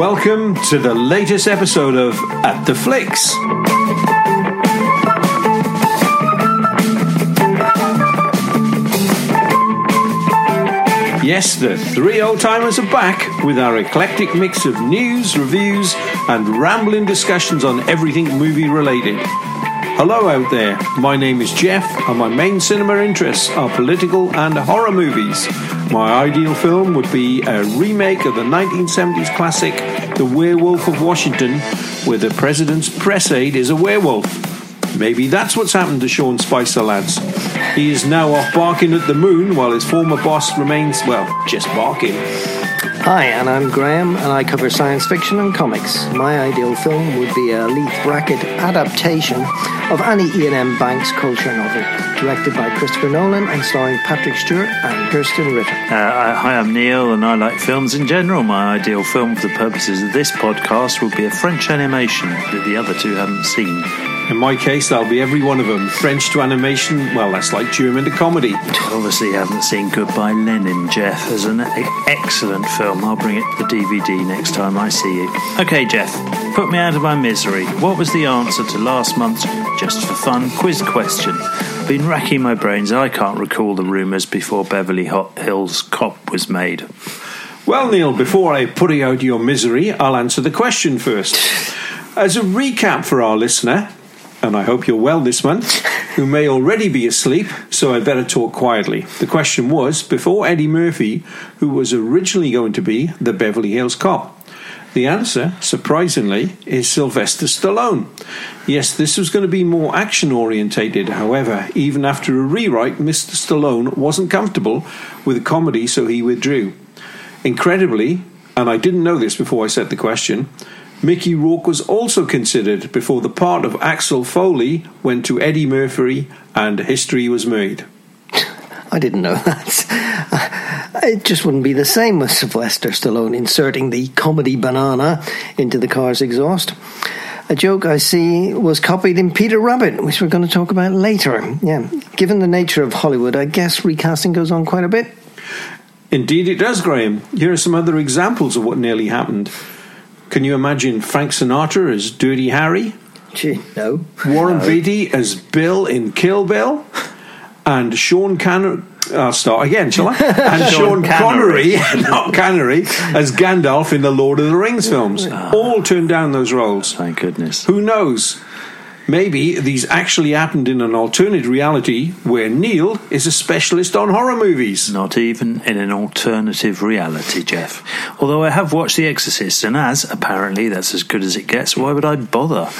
Welcome to the latest episode of At the Flicks. Yes, the three old timers are back with our eclectic mix of news, reviews, and rambling discussions on everything movie related. Hello out there, my name is Jeff, and my main cinema interests are political and horror movies. My ideal film would be a remake of the 1970s classic The Werewolf of Washington, where the president's press aide is a werewolf. Maybe that's what's happened to Sean Spicer, lads. He is now off barking at the moon while his former boss remains, well, just barking. Hi, and I'm Graham, and I cover science fiction and comics. My ideal film would be a Leigh Brackett adaptation of Annie Iain M. Banks' culture novel, directed by Christopher Nolan and starring Patrick Stewart and Krysten Ritter. Uh, hi, I'm Neil, and I like films in general. My ideal film for the purposes of this podcast would be a French animation that the other two haven't seen. In my case, that'll be every one of them. French to animation, well, that's like German to comedy. Obviously, you haven't seen Goodbye Lenin, Jeff. As an excellent film. I'll bring it to the DVD next time I see you. Okay, Jeff, put me out of my misery. What was the answer to last month's Just for Fun quiz question? Been racking my brains. I can't recall the rumours before Beverly Hills Cop was made. Well, Neil, before I put you out of your misery, I'll answer the question first. As a recap for our listener, and I hope you're well this month, who may already be asleep, so I'd better talk quietly. The question was before Eddie Murphy, who was originally going to be the Beverly Hills Cop. The answer, surprisingly, is Sylvester Stallone. Yes, this was going to be more action orientated. However, even after a rewrite, Mr. Stallone wasn't comfortable with the comedy, so he withdrew. Incredibly, and I didn't know this before I set the question, Mickey Rourke was also considered before the part of Axel Foley went to Eddie Murphy and history was made. I didn't know that. It just wouldn't be the same with Sylvester Stallone inserting the comedy banana into the car's exhaust. A joke I see was copied in Peter Rabbit, which we're going to talk about later. Yeah, given the nature of Hollywood, I guess recasting goes on quite a bit. Indeed, it does, Graham. Here are some other examples of what nearly happened. Can you imagine Frank Sinatra as Dirty Harry? Gee, no. Warren No. Beatty as Bill in Kill Bill? And Sean Connery. I'll start again, shall I? And Sean Connery, not Connery, as Gandalf in the Lord of the Rings films. Ah. All turned down those roles. Thank goodness. Who knows? Maybe these actually happened in an alternate reality where Neil is a specialist on horror movies. Not even in an alternative reality, Jeff. Although I have watched The Exorcist, and as apparently that's as good as it gets, why would I bother?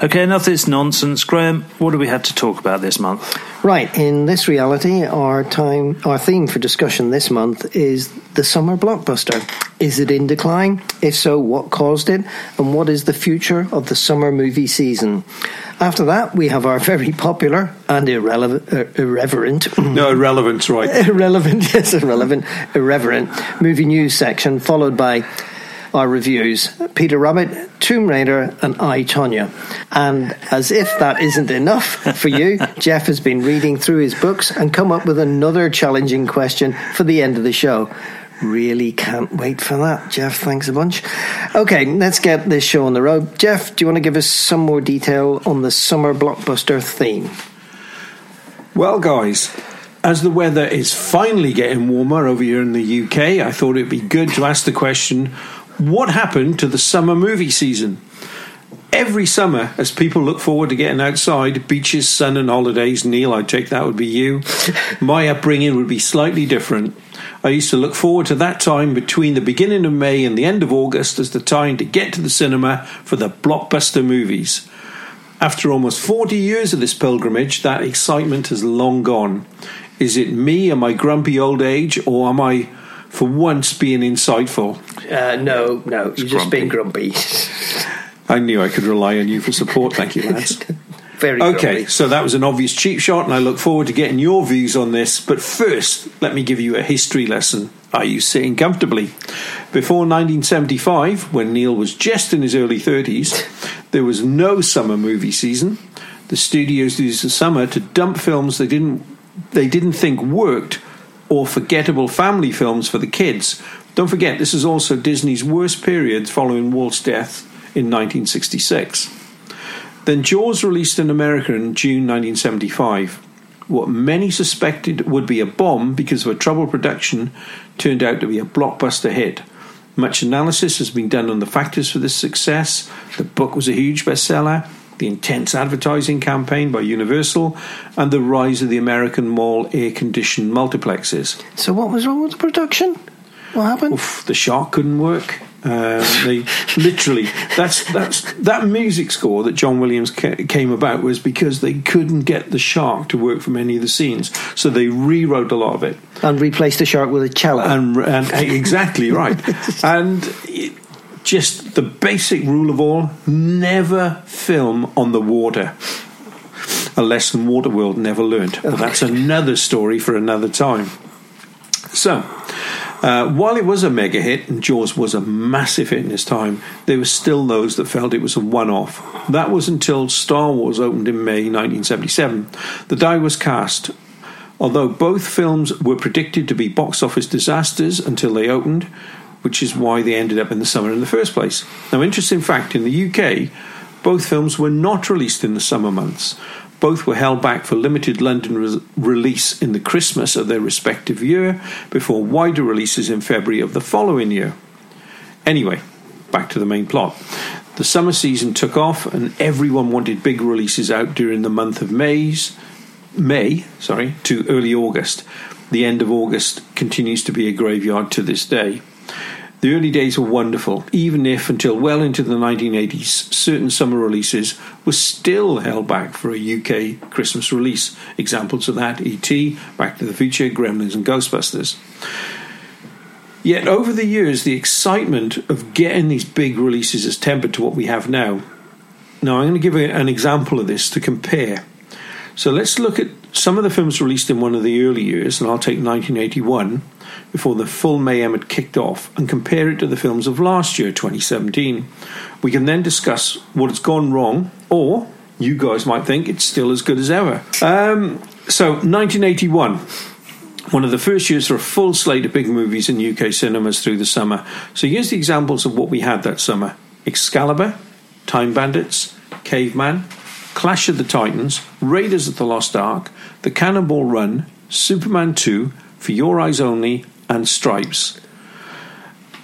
Okay, enough of this nonsense. Graham, what do we have to talk about this month? Right, in this reality, our time, our theme for discussion this month is the summer blockbuster. Is it in decline? If so, what caused it? And what is the future of the summer movie season? After that, we have our very popular and irrelevant, uh, irreverent, No, irrelevance, right. irrelevant, yes, irrelevant, irreverent movie news section, followed by our reviews Peter Rabbit, Tomb Raider, and I, Tonya. And as if that isn't enough for you, Jeff has been reading through his books and come up with another challenging question for the end of the show. Really can't wait for that, Jeff. Thanks a bunch. Okay, let's get this show on the road. Jeff, do you want to give us some more detail on the summer blockbuster theme? Well, guys, as the weather is finally getting warmer over here in the UK, I thought it'd be good to ask the question what happened to the summer movie season? Every summer, as people look forward to getting outside, beaches, sun, and holidays, Neil, I take that would be you. My upbringing would be slightly different. I used to look forward to that time between the beginning of May and the end of August as the time to get to the cinema for the blockbuster movies. After almost 40 years of this pilgrimage, that excitement has long gone. Is it me and my grumpy old age, or am I, for once, being insightful? Uh, no, no, you're just being grumpy. I knew I could rely on you for support. Thank you, lads. Very Okay, grumpy. so that was an obvious cheap shot, and I look forward to getting your views on this. But first, let me give you a history lesson. Are you sitting comfortably? Before 1975, when Neil was just in his early 30s, there was no summer movie season. The studios used the summer to dump films they didn't they didn't think worked or forgettable family films for the kids, Don't forget, this is also Disney's worst period following Walt's death in 1966. Then Jaws released in America in June 1975. What many suspected would be a bomb because of a troubled production turned out to be a blockbuster hit. Much analysis has been done on the factors for this success. The book was a huge bestseller, the intense advertising campaign by Universal, and the rise of the American mall air conditioned multiplexes. So what was wrong with the production? What happened? Oof, the shark couldn't work. Um, they literally that's that's that music score that John Williams ca- came about was because they couldn't get the shark to work from any of the scenes, so they rewrote a lot of it. And replaced the shark with a cello. And, and exactly right, and it, just the basic rule of all: never film on the water. A lesson Waterworld never learned, but that's another story for another time. So, uh, while it was a mega hit and Jaws was a massive hit in its time, there were still those that felt it was a one off. That was until Star Wars opened in May 1977. The die was cast. Although both films were predicted to be box office disasters until they opened, which is why they ended up in the summer in the first place. Now, interesting fact in the UK, both films were not released in the summer months. Both were held back for limited London re- release in the Christmas of their respective year before wider releases in February of the following year. Anyway, back to the main plot. The summer season took off and everyone wanted big releases out during the month of May's May, sorry, to early August. The end of August continues to be a graveyard to this day. The early days were wonderful, even if until well into the 1980s, certain summer releases were still held back for a UK Christmas release. Examples of that E.T., Back to the Future, Gremlins, and Ghostbusters. Yet over the years, the excitement of getting these big releases has tempered to what we have now. Now, I'm going to give an example of this to compare. So let's look at some of the films released in one of the early years, and I'll take 1981 before the full mayhem had kicked off and compare it to the films of last year, 2017. We can then discuss what has gone wrong, or you guys might think it's still as good as ever. Um, so, 1981. One of the first years for a full slate of big movies in UK cinemas through the summer. So here's the examples of what we had that summer Excalibur, Time Bandits, Caveman, Clash of the Titans, Raiders of the Lost Ark, The Cannonball Run, Superman 2, For Your Eyes Only, and Stripes.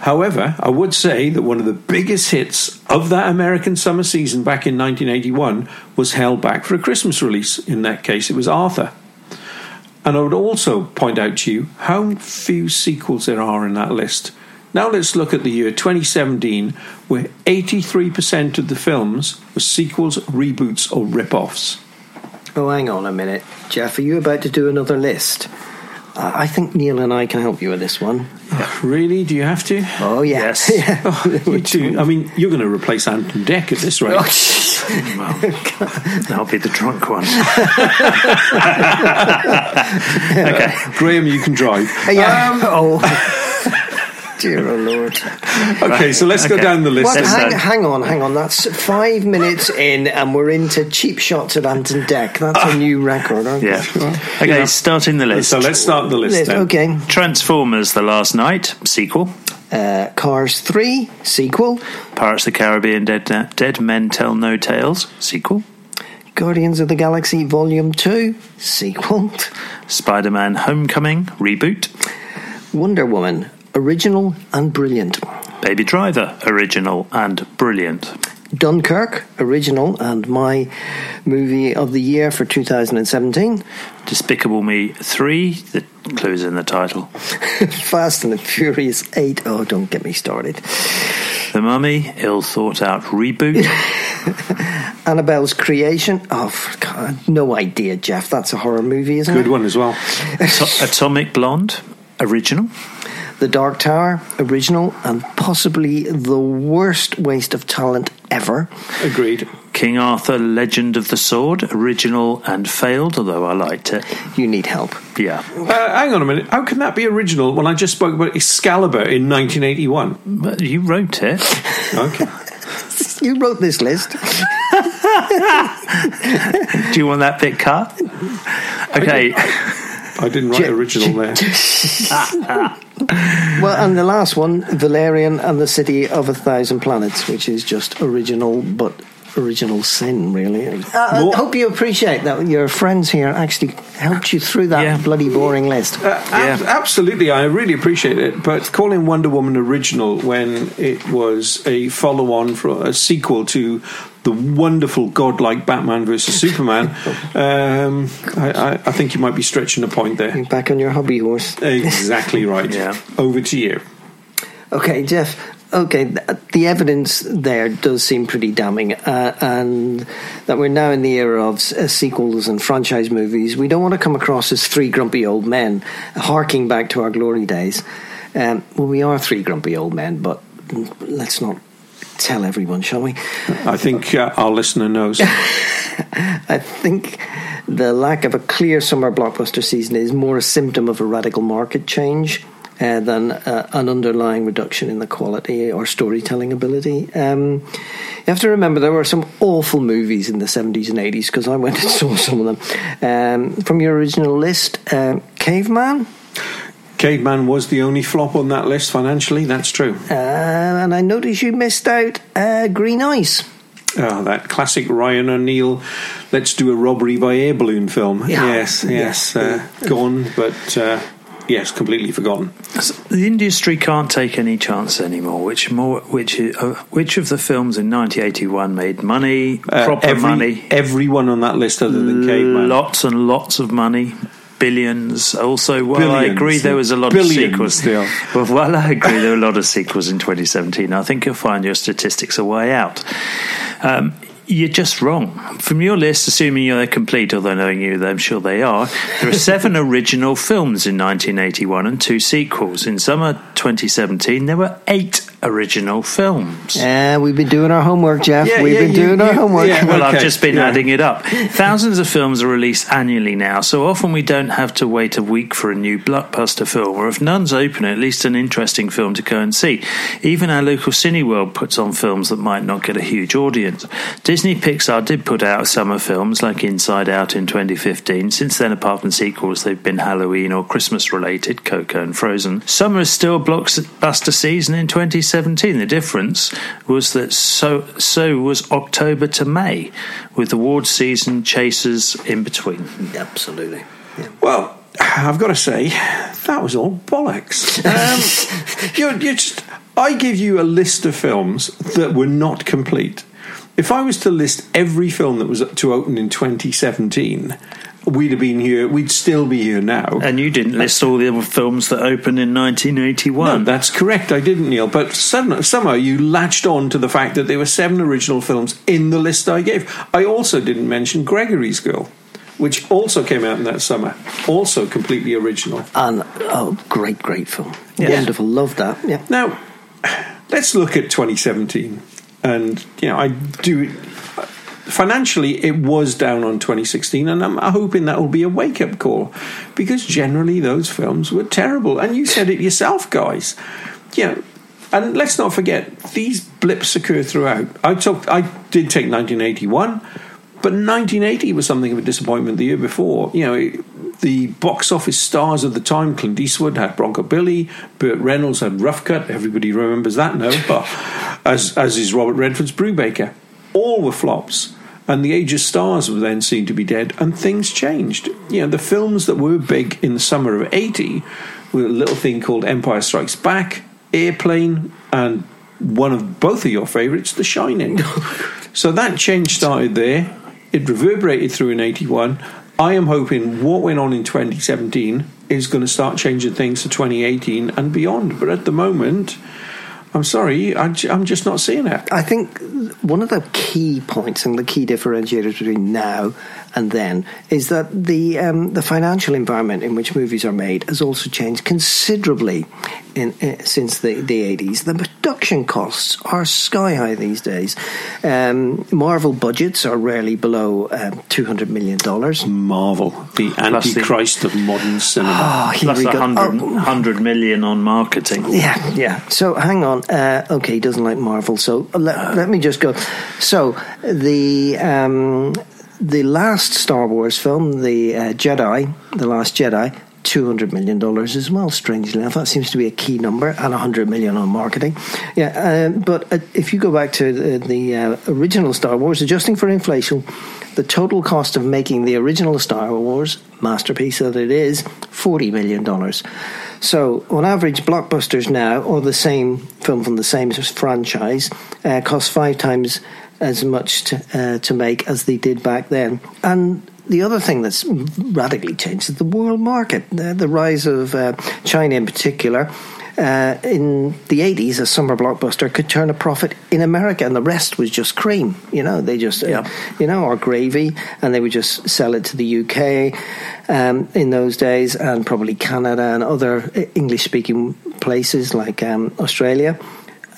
However, I would say that one of the biggest hits of that American summer season back in 1981 was held back for a Christmas release. In that case, it was Arthur. And I would also point out to you how few sequels there are in that list. Now let's look at the year 2017, where 83% of the films were sequels, reboots, or rip offs. Oh, hang on a minute. Jeff, are you about to do another list? Uh, I think Neil and I can help you with this one. Really? Do you have to? Oh, yeah. Yes. Yeah. Oh, you do. I mean, you're going to replace Ant and Dec at this rate. Well, that'll be the drunk one. okay. Graham, you can drive. yeah. oh. Dear oh Lord. Okay, so let's go down the list. What, Let's hang, hang on, hang on. That's five minutes in, and we're into cheap shots at Ant and Dec. That's a new record, aren't Yeah. it? Okay, starting the list. So let's start the list List, then. Okay. Transformers The Last Knight, sequel. Uh, Cars 3, sequel. Pirates of the Caribbean Dead, Dead Men Tell No Tales, sequel. Guardians of the Galaxy Volume 2, sequel. Spider Man Homecoming, reboot. Wonder Woman, original and brilliant. Baby Driver, original and brilliant. Dunkirk, original and my movie of the year for 2017. Despicable Me 3, the clues in the title. Fast and the Furious 8. Oh, don't get me started. The Mummy, ill thought out reboot. Annabelle's Creation. Oh, God, no idea, Jeff. That's a horror movie, isn't Good it? Good one as well. Ato- Atomic Blonde, original. The Dark Tower, original and possibly the worst waste of talent ever. Agreed. King Arthur, Legend of the Sword, original and failed, although I liked it. You need help. Yeah. Uh, hang on a minute. How can that be original when I just spoke about Excalibur in 1981? But you wrote it. Okay. You wrote this list. Do you want that bit cut? Okay. I didn't write J- original there. Well, and the last one, Valerian and the City of a Thousand Planets, which is just original, but original sin, really. Uh, I hope you appreciate that your friends here actually helped you through that Yeah. bloody boring list. Uh, ab- absolutely, I really appreciate it. But calling Wonder Woman original when it was a follow-on for a sequel to the wonderful godlike Batman versus Superman, um, I, I, I think you might be stretching a point there. You're back on your hobby horse. Exactly right. Yeah. Over to you. Okay, Jeff. Okay, the evidence there does seem pretty damning, uh, and that we're now in the era of uh, sequels and franchise movies. We don't want to come across as three grumpy old men, harking back to our glory days. Um, well, we are three grumpy old men, but let's not tell everyone, shall we? I think uh, our listener knows. I think the lack of a clear summer blockbuster season is more a symptom of a radical market change uh, than uh, an underlying reduction in the quality or storytelling ability. Um, you have to remember there were some awful movies in the 70s and 80s because I went and saw some of them. Um, from your original list, uh, Caveman. Caveman was the only flop on that list financially. That's true. Uh, and I notice you missed out uh, Green Ice. Oh, that classic Ryan O'Neal, let's do a robbery by air balloon film. Yeah. Yes, yes. Uh, gone, but uh, yes, completely forgotten. The industry can't take any chance anymore. Which more? Which uh, which of the films in 1981 made money, Uh, proper every, money, Everyone on that list other than Caveman. lots and lots of money, billions. Also, while I agree there was a lot Billions, of sequels. yeah. Well, while I agree there were a lot of sequels in 2017, I think you'll find your statistics are way out. Um, you're just wrong. From your list, assuming they're complete, although knowing you, I'm sure they are, there are seven original films in 1981 and two sequels. In summer 2017, there were eight original films. Yeah, we've been doing our homework, Jeff. Yeah, we've yeah, been you- doing our homework. yeah. Well, I've just been yeah. adding it up. Thousands of films are released annually now, so often we don't have to wait a week for a new blockbuster film, or if none's open, at least an interesting film to go and see. Even our local Cineworld puts on films that might not get a huge audience. Disney Pixar did put out summer films like Inside Out in 2015. Since then, apart from sequels, they've been Halloween or Christmas related, Coco and Frozen. Summer is still blockbuster season in 2017. The difference was that so so was October to May, with the award season chasers in between. Absolutely. Well, I've got to say, that was all bollocks. Um, you're, you're just, I give you a list of films that were not complete. If I was to list every film that was to open in 2017, we'd have been here, we'd still be here now. And you didn't list all the other films that opened in 1981. No, that's correct. I didn't, Neil. But some, somehow you latched on to the fact that there were seven original films in the list I gave. I also didn't mention Gregory's Girl, which also came out in that summer. Also completely original. And oh, great, great film. Yes. Wonderful. Love that. Yeah. Now, let's look at 2017. And, you know, I do. Financially, it was down on 2016, and I'm hoping that will be a wake up call because generally those films were terrible. And you said it yourself, guys. Know, and let's not forget, these blips occur throughout. I took, I did take 1981, but 1980 was something of a disappointment the year before. You know, the box office stars of the time, Clint Eastwood had Bronco Billy, Burt Reynolds had Rough Cut. Everybody remembers that now, but as as is Robert Redford's Brubaker. All were flops. And the age of stars were then seen to be dead, and things changed. You know, the films that were big in the summer of 80 were a little thing called Empire Strikes Back, Airplane, and one of both of your favourites, The Shining. so that change started there. It reverberated through in 81. I am hoping what went on in 2017 is going to start changing things for 2018 and beyond. But at the moment, I'm sorry, I, am just not seeing it. I think one of the key points and the key differentiators between now and then is that the um, the financial environment in which movies are made has also changed considerably in, in, since the, the 80s. The production costs are sky high these days. Um, Marvel budgets are rarely below um, $200 million. Marvel, the Plus the- antichrist of modern cinema. Oh, here Plus we a go. hundred, Oh. hundred million on marketing. Yeah, yeah. So hang on. Uh, okay, he doesn't like Marvel. So let, let me just go. So the um, the last Star Wars film, the uh, Jedi, the Last Jedi, 200 million dollars as well. Strangely enough, that seems to be a key number, and 100 million on marketing. Yeah, uh, but uh, if you go back to the, the uh, original Star Wars, adjusting for inflation, the total cost of making the original Star Wars masterpiece that it is, 40 million dollars. So, on average, blockbusters now, or the same film from the same franchise, uh, cost five times as much to, uh, to make as they did back then. And the other thing that's radically changed is the world market. The, the rise of uh, China, in particular. Uh, in the 80s, a summer blockbuster could turn a profit in America, and the rest was just cream. You know, they just, uh, Yeah. you know, or gravy, and they would just sell it to the UK um, in those days, and probably Canada and other English speaking places like um, Australia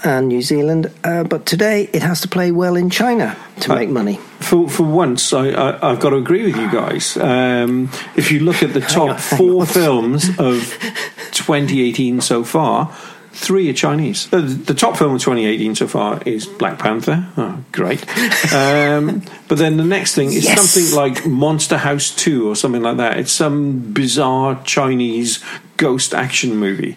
and New Zealand. Uh, but today, it has to play well in China to Uh, make money. For for once, I, I, I've got to agree with you guys. Um, if you look at the top on, four on. films of 2018 so far, three are Chinese. Uh, the top film of 2018 so far is Black Panther. Oh, great. Um, but then the next thing is Yes. something like Monster House 2 or something like that. It's some bizarre Chinese ghost action movie.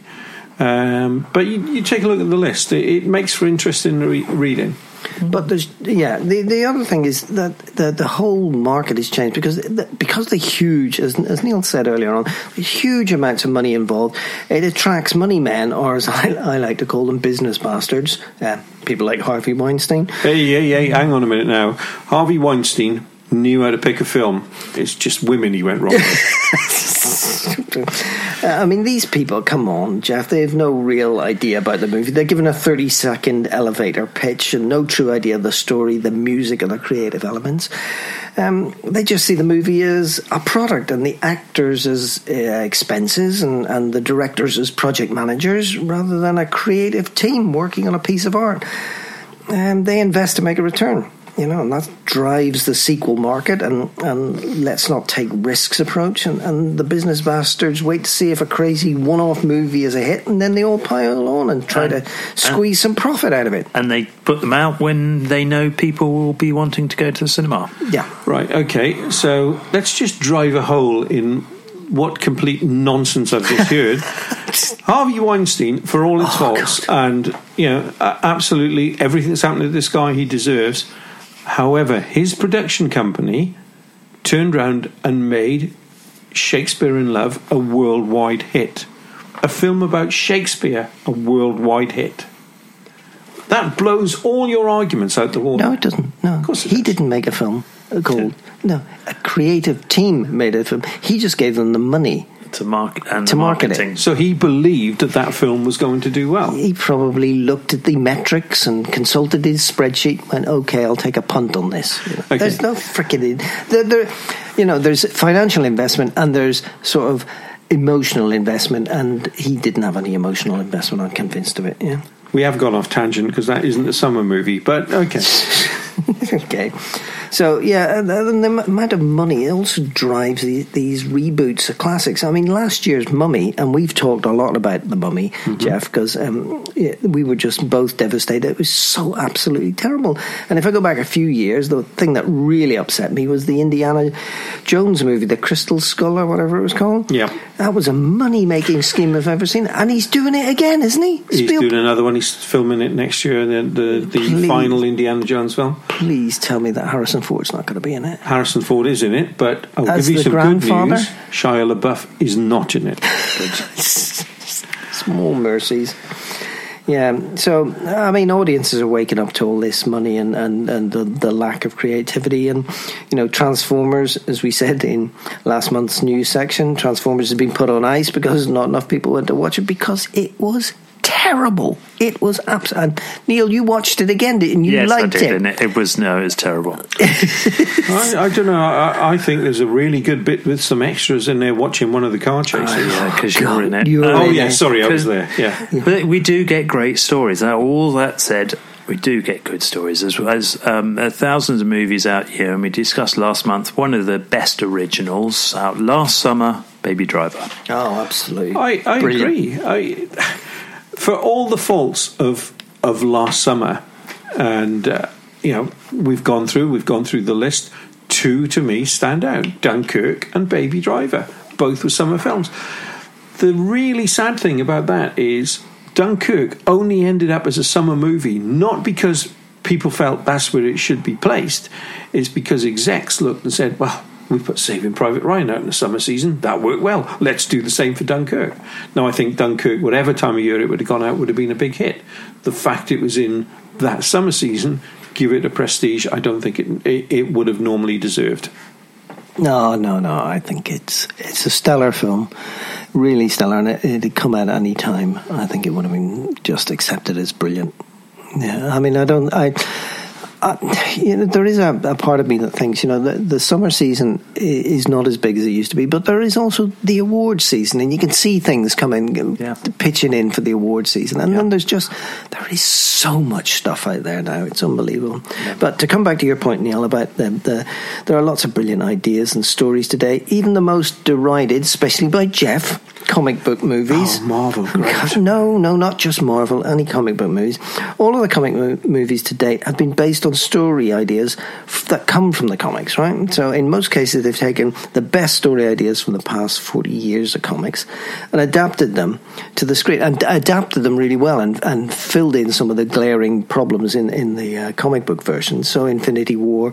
Um, but you, you take a look at the list, it, it makes for interesting re- reading. But there's yeah. The the other thing is that the the whole market has changed because the, because the huge, as, as Neil said earlier on, the huge amounts of money involved. It attracts money men, or as I, I like to call them, business bastards. Uh, people like Harvey Weinstein. Hey, hey, hey, hang on a minute now. Harvey Weinstein knew how to pick a film. It's just women he went wrong with. Uh, I mean, these people, come on, Jeff, they have no real idea about the movie. They're given a 30 second elevator pitch and no true idea of the story, the music, and the creative elements. Um, they just see the movie as a product and the actors as uh, expenses and, and the directors as project managers rather than a creative team working on a piece of art. And they invest to make a return. You know, and that drives the sequel market and, and let's not take risks approach. And, and the business bastards wait to see if a crazy one off movie is a hit and then they all pile on and try And- to squeeze some profit out of it. And they put them out when they know people will be wanting to go to the cinema. Yeah. right, okay, so let's just drive a hole in what complete nonsense I've just heard. Harvey Weinstein, for all its Oh, faults, and, you know, absolutely everything that's happened to this guy he deserves. However, his production company turned round and made Shakespeare in Love a worldwide hit. A film about Shakespeare, a worldwide hit. That blows all your arguments out the water. No, it doesn't. No, Of course he does. didn't make a film called. No, a creative team made a film. He just gave them the money. To market and To the market it. marketing. So he believed that that film was going to do well. He probably looked at the metrics and consulted his spreadsheet. Went, okay, I'll take a punt on this. You know, Okay. There's no freaking, there, there, you know, there's financial investment and there's sort of emotional investment, and he didn't have any emotional investment. I'm convinced of it. Yeah. We have gone off tangent because that isn't a summer movie, but okay. okay. So yeah, and the amount of money it also drives the, these reboots of classics. I mean, last year's Mummy, and we've talked a lot about the Mummy, Jeff, because um, we were just both devastated. It was so absolutely terrible. And if I go back a few years, the thing that really upset me was the Indiana Jones movie, The Crystal Skull, or whatever it was called. Yeah. that was a money-making scheme I've ever seen, and he's doing it again, isn't he? He's Spiel- doing another one. He's filming it next year, the, the, the final Indiana Jones film. Please tell me that Harrison Ford's not going to be in it. Harrison Ford is in it, but I'll As give you some good grandfather? news. Shia LaBeouf is not in it. Small mercies. Yeah, so I mean, audiences are waking up to all this money and, and, and the, the lack of creativity. And, you know, Transformers, as we said in last month's news section, Transformers has been put on ice because not enough people went to watch it because it was terrible. It was absolutely. Neil, you watched it again, didn't you? You yes, I did, it. and it, it was no, it was terrible. I, I don't know. I, I think there's a really good bit with some extras in there watching one of the car chases. yeah, because you were in it. were oh, in yeah, it. sorry, I was 'Cause- there. Yeah. But we do get great stories. Now, all that said, we do get good stories as well as um, thousands of movies out here, and we discussed last month one of the best originals out last summer, Baby Driver. Oh, absolutely. I, I agree. I, for all the faults of of last summer, and uh, you know we've gone through we've gone through the list. Two to me stand out: Dunkirk and Baby Driver. both were summer films. The really sad thing about that is Dunkirk only ended up as a summer movie, not because people felt that's where it should be placed. It's because execs looked and said, well, we put Saving Private Ryan out in the summer season. That worked well. Let's do the same for Dunkirk. Now, I think Dunkirk, whatever time of year it would have gone out, would have been a big hit. The fact it was in that summer season give it a prestige I don't think it, it, it would have normally deserved. No, no, no. I think it's it's a stellar film, really stellar, and it, it'd come out at any time. I think it would have been just accepted as brilliant. Yeah, I mean, I don't, I uh, you know, there is a, a, part of me that thinks, you know, the, the, summer season is not as big as it used to be, but there is also the award season, and you can see things coming, yeah. pitching in for the award season. And yeah. then there's just, there is so much stuff out there now. It's unbelievable. Yeah. But to come back to your point, Neil, about the, the, there are lots of brilliant ideas and stories today, even the most derided, especially by Jeff, comic book movies. Oh, Marvel, great. No, no, not just Marvel, any comic book movies. All of the comic mo- movies to date have been based on story ideas f- that come from the comics, right? So in most cases, they've taken the best story ideas from the past 40 years of comics and adapted them to the screen and adapted them really well and, and filled in some of the glaring problems in, in the uh, comic book version. So Infinity War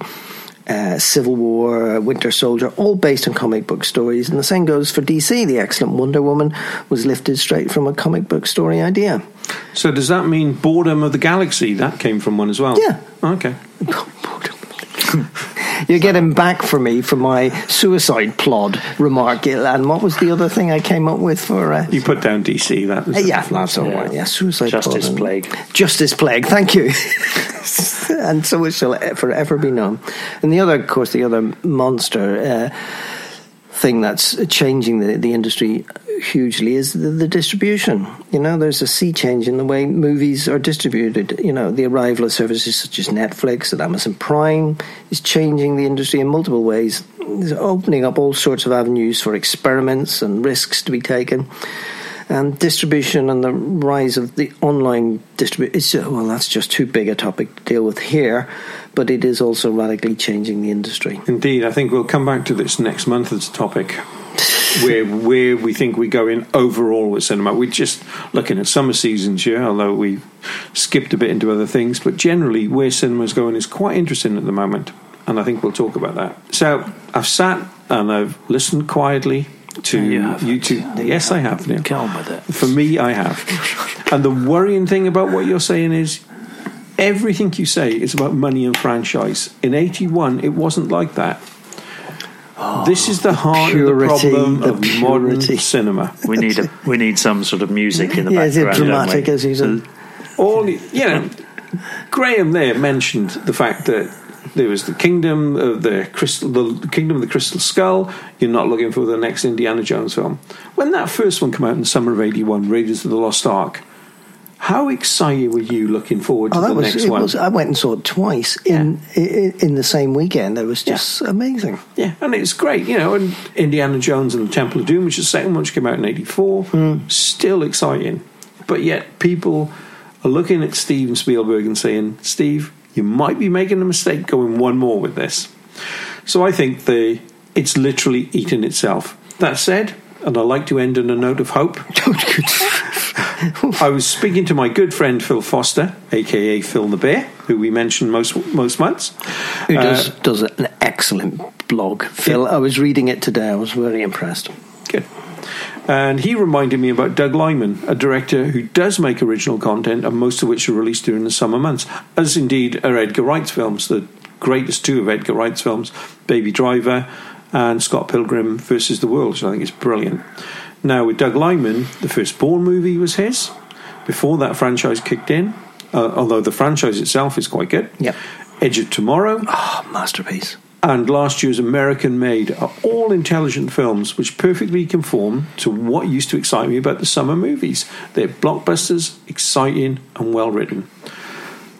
uh, Civil War, Winter Soldier, all based on comic book stories. And the same goes for DC. The excellent Wonder Woman was lifted straight from a comic book story idea. So does that mean Boredom of the Galaxy? That came from one as well? Yeah. Okay. You're getting back for me for my suicide plod remark. And what was the other thing I came up with for? Uh, you put down DC. That was yeah, that's all yeah. right. Yeah, suicide Justice plod Plague. Justice Plague. Thank you. and so it shall forever be known. And the other, of course, the other monster. Uh, thing that's changing the, the industry hugely is the, the, distribution. You know, there's a sea change in the way movies are distributed. You know, the arrival of services such as Netflix and Amazon Prime is changing the industry in multiple ways. It's opening up all sorts of avenues for experiments and risks to be taken. And distribution and the rise of the online distribution, uh, well, that's just too big a topic to deal with here but it is also radically changing the industry. Indeed, I think we'll come back to this next month as a topic. where where we think we're going overall with cinema. We're just looking at summer seasons here, although we skipped a bit into other things. But generally, where cinema's going is quite interesting at the moment, and I think we'll talk about that. So I've sat and I've listened quietly to you, you two. Yes, I have. Neil. Get on with it. For me, I have. and the worrying thing about what you're saying is everything you say is about money and franchise. In 81, it wasn't like that. Oh, this is the heart purity, of the problem the of purity. modern cinema. We need a we need some sort of music in the yeah, background. Is it dramatic as he's so, all you know. Graham there mentioned the fact that there was the kingdom of the crystal, the kingdom of the crystal skull. You're not looking for the next Indiana Jones film. When that first one came out in the summer of '81, Raiders of the Lost Ark, how excited were you looking forward to oh, the was, next one? Was, I went and saw it twice yeah. in, in, in the same weekend. It was just yeah. amazing. Yeah, and it's great, you know. And Indiana Jones and the Temple of Doom, which is the second one, which came out in '84, mm. still exciting. But yet, people are looking at Steven Spielberg and saying, "Steve, you might be making a mistake going one more with this." So I think the it's literally eating itself. That said, and I like to end on a note of hope. I was speaking to my good friend Phil Foster, aka Phil the Bear, who we mention most most months. Who does uh, does an excellent blog. Phil, yeah. I was reading it today. I was very impressed. Good. And he reminded me about Doug Liman, a director who does make original content, and most of which are released during the summer months, as indeed are Edgar Wright's films, the greatest two of Edgar Wright's films, Baby Driver and Scott Pilgrim versus the World, which I think is brilliant. Now, with Doug Liman, the first Bourne movie was his. Before that franchise kicked in, uh, although the franchise itself is quite good. Yep. Edge of Tomorrow. Oh, masterpiece. And last year's American Made are uh, all intelligent films which perfectly conform to what used to excite me about the summer movies. They're blockbusters, exciting, and well written.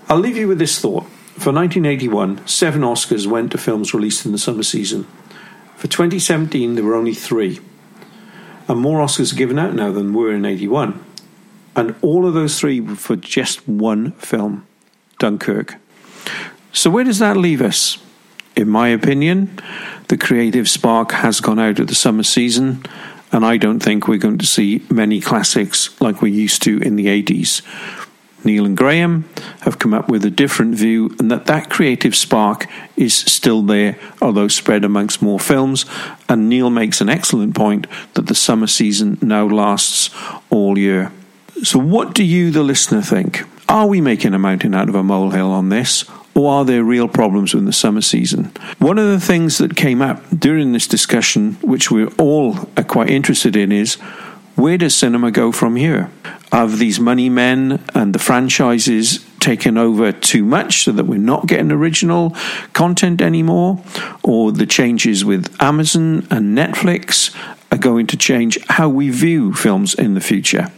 I'll leave you with this thought. For 1981, seven Oscars went to films released in the summer season. For 2017, there were only three and more Oscars are given out now than were in 81. And all of those three were for just one film, Dunkirk. So, where does that leave us? In my opinion, the creative spark has gone out of the summer season, and I don't think we're going to see many classics like we used to in the 80s. Neil and Graham have come up with a different view, and that that creative spark is still there, although spread amongst more films. And Neil makes an excellent point that the summer season now lasts all year. So, what do you, the listener, think? Are we making a mountain out of a molehill on this? Or are there real problems in the summer season? One of the things that came up during this discussion, which we all are quite interested in, is where does cinema go from here? Have these money men and the franchises taken over too much so that we're not getting original content anymore? Or the changes with Amazon and Netflix are going to change how we view films in the future?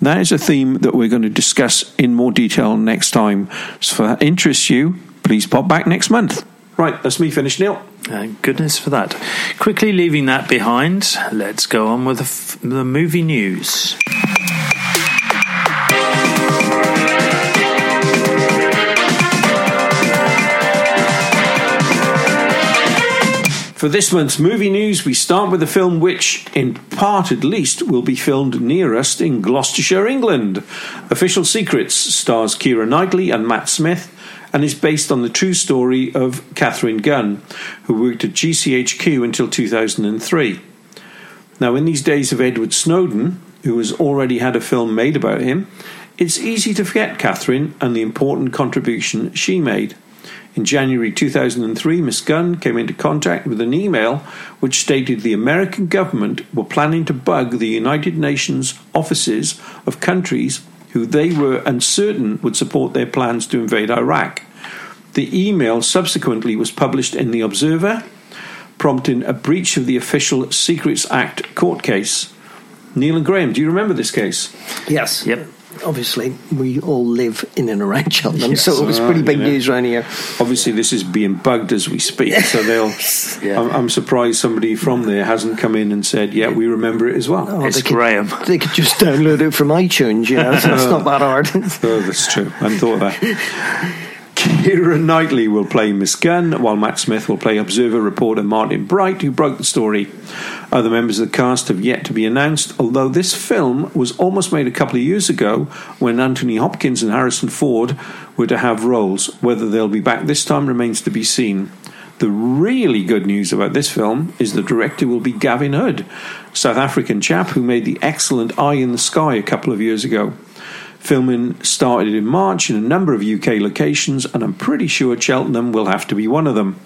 That is a theme that we're going to discuss in more detail next time. So, if that interests you, please pop back next month. Right, that's me finished, Neil. Thank goodness for that. Quickly leaving that behind, let's go on with the, f- the movie news. For this month's movie news, we start with a film which, in part at least, will be filmed near us in Gloucestershire, England. Official Secrets stars Keira Knightley and Matt Smith and is based on the true story of Katharine Gun, who worked at GCHQ until 2003. Now, in these days of Edward Snowden, who has already had a film made about him, it's easy to forget Katharine and the important contribution she made. In January 2003, Ms. Gun came into contact with an email which stated the American government were planning to bug the United Nations offices of countries who they were uncertain would support their plans to invade Iraq. The email subsequently was published in The Observer, prompting a breach of the Official Secrets Act court case. Neil and Graham, do you remember this case? Yes. Yep. Obviously, we all live in and around Cheltenham, Yes. so it was pretty big yeah. news around here. Obviously, this is being bugged as we speak, so they'll. Yeah. I'm, I'm surprised somebody from there hasn't come in and said, "Yeah, we remember it as well." Oh, It's they could, Graham. They could just download it from iTunes, you know, so it's not that hard. Oh, that's true. I hadn't thought of that. Keira Knightley will play Miss Gun, while Matt Smith will play Observer reporter Martin Bright, who broke the story. Other members of the cast have yet to be announced, although this film was almost made a couple of years ago when Anthony Hopkins and Harrison Ford were to have roles. Whether they'll be back this time remains to be seen. The really good news about this film is the director will be Gavin Hood, South African chap who made the excellent Eye in the Sky a couple of years ago. Filming started in March in a number of UK locations, and I'm pretty sure Cheltenham will have to be one of them.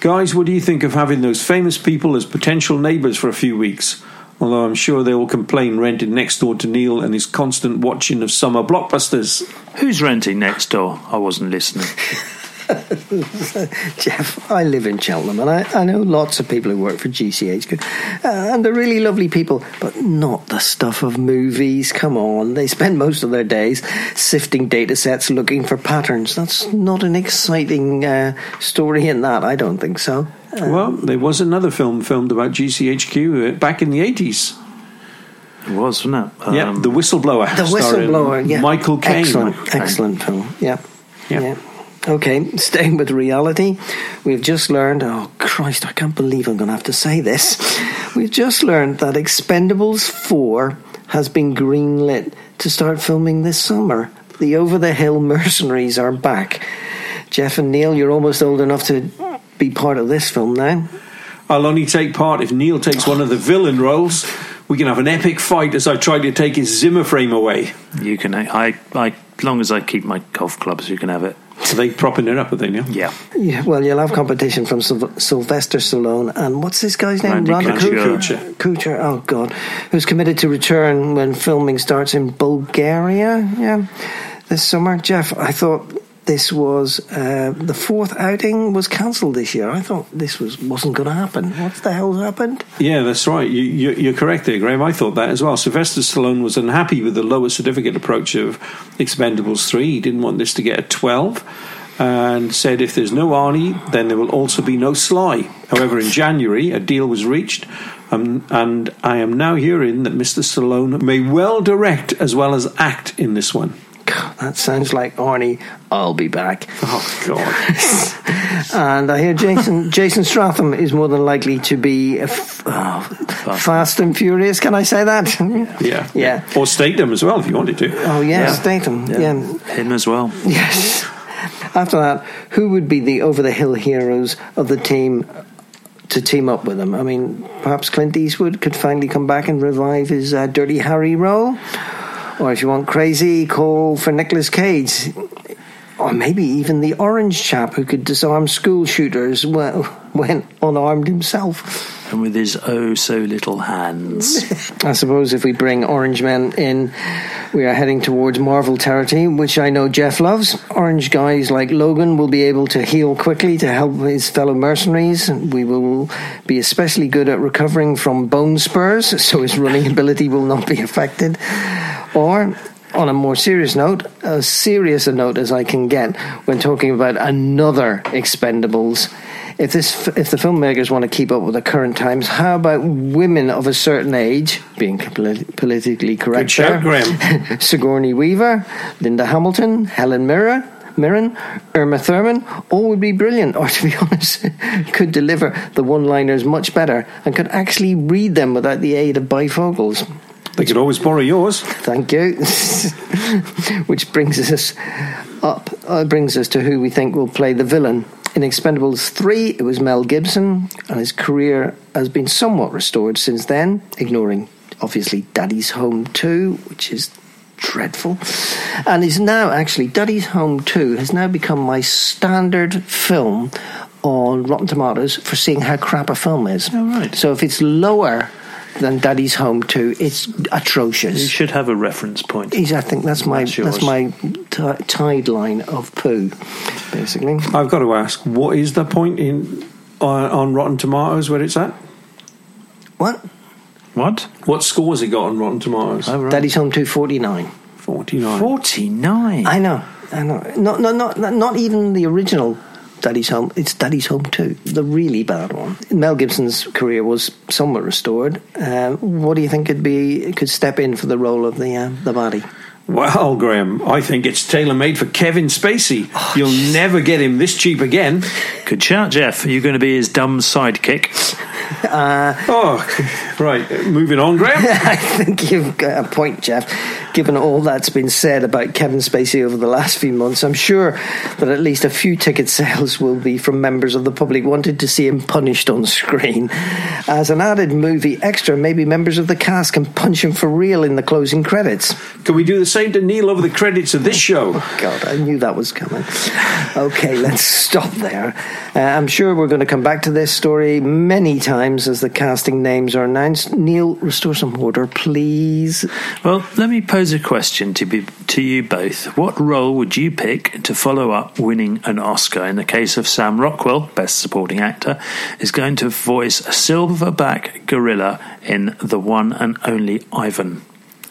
Guys, what do you think of having those famous people as potential neighbours for a few weeks? Although I'm sure they will complain rented next door to Neil and his constant watching of summer blockbusters. Who's renting next door? I wasn't listening. Jeff, I live in Cheltenham and I, I know lots of people who work for GCH, uh, and they're really lovely people, but not the stuff of movies. Come on, they spend most of their days sifting data sets looking for patterns. That's not an exciting uh, story in that, I don't think so. Well, there was another film filmed about GCHQ uh, back in the 80s. It was, wasn't it? yeah, Um, The Whistleblower. The whistleblower, yeah. Michael Caine. Excellent, excellent film. Yeah. Yeah. yeah. Okay, staying with reality, we've just learned. Oh Christ, I can't believe I'm going to have to say this. We've just learned that Expendables 4 has been greenlit to start filming this summer. The over the hill mercenaries are back. Jeff and Neil, you're almost old enough to be part of this film now. I'll only take part if Neil takes one of the villain roles. We can have an epic fight as I try to take his Zimmer frame away. you can. I, I, as long as I keep my golf clubs, you can have it. Are they propping it up, are they, Neil? Yeah. Yeah, well, you'll have competition from Syl- Sylvester Stallone and what's this guy's name? Randy Couture. Couture. Couture, oh god, who's committed to return when filming starts in Bulgaria? Yeah, this summer. Jeff, I thought this was uh, the fourth outing was cancelled this year. I thought this was wasn't going to happen. What the hell happened? Yeah, that's right. You, you're correct there, Graham. I thought that as well. Sylvester Stallone was unhappy with the lower certificate approach of Expendables 3. He didn't want this to get a 12 and said if there's no Arnie, then there will also be no Sly. However, in January, a deal was reached, um, and I am now hearing that Mr. Stallone may well direct as well as act in this one. God, that sounds like Arnie. I'll be back. Oh God! And I hear Jason Jason Stratham is more than likely to be a f- oh, fast and furious. Can I say that? Yeah, Yeah. Or Statham as well if you wanted to. Oh yes, Statham. Yeah. Him as well. Yes. After that, who would be the over the hill heroes of the team to team up with him? I mean, perhaps Clint Eastwood could finally come back and revive his uh, Dirty Harry role, or if you want crazy, call for Nicolas Cage. Or maybe even the orange chap who could disarm school shooters well, when unarmed himself. And with his oh so little hands. I suppose if we bring Orange Men in, we are heading towards Marvel territory, which I know Jeff loves. Orange guys like Logan will be able to heal quickly to help his fellow mercenaries. We will be especially good at recovering from bone spurs, so his running ability will not be affected. Or, on a more serious note, as serious a note as I can get when talking about another Expendables. If this, if the filmmakers want to keep up with the current times, how about women of a certain age being polit- politically correct? Good. Graham. Sigourney Weaver, Linda Hamilton, Helen Mirren, Mirren, Uma Thurman, all would be brilliant, or to be honest, could deliver the one liners much better and could actually read them without the aid of bifocals. They could always borrow yours. Thank you. Which brings us up, uh, brings us to who we think will play the villain. In Expendables 3, it was Mel Gibson, and his career has been somewhat restored since then, ignoring obviously Daddy's Home 2, which is dreadful. And is now actually, Daddy's Home 2 has now become my standard film on Rotten Tomatoes for seeing how crap a film is. Oh, right. So if it's lower than Daddy's Home 2, it's atrocious. You should have a reference point. Is- I think that's my That's that's, my t- tide line of poo, basically. I've got to ask, what is the point in on, on Rotten Tomatoes where it's at? What? What? What score has it got on Rotten Tomatoes? Oh, right. Daddy's Home two forty nine. 49. 49. I know, I know. Not not not not even the original Daddy's Home. It's Daddy's Home too. the really bad one. Mel Gibson's career was somewhat restored. Uh, what do you think could be could step in for the role of the uh, the body? Well, Graham, I think it's tailor made for Kevin Spacey. You'll never get him this cheap again. Good shout, Jeff. Are you going to be his dumb sidekick? Oh, right. Moving on, Graham. I think you've got a point, Jeff. Given all that's been said about Kevin Spacey over the last few months, I'm sure that at least a few ticket sales will be from members of the public wanted to see him punished on screen. As an added movie extra, maybe members of the cast can punch him for real in the closing credits. Can we do the same to Neil over the credits of this show? God, I knew that was coming. Okay, let's stop there. Uh, I'm sure we're going to come back to this story many times as the casting names are announced. Neil, restore some order, please. Well, let me pose a question to be, to you both. What role would you pick to follow up winning an Oscar? In the case of Sam Rockwell, Best Supporting Actor, is going to voice a silverback gorilla in The One and Only Ivan.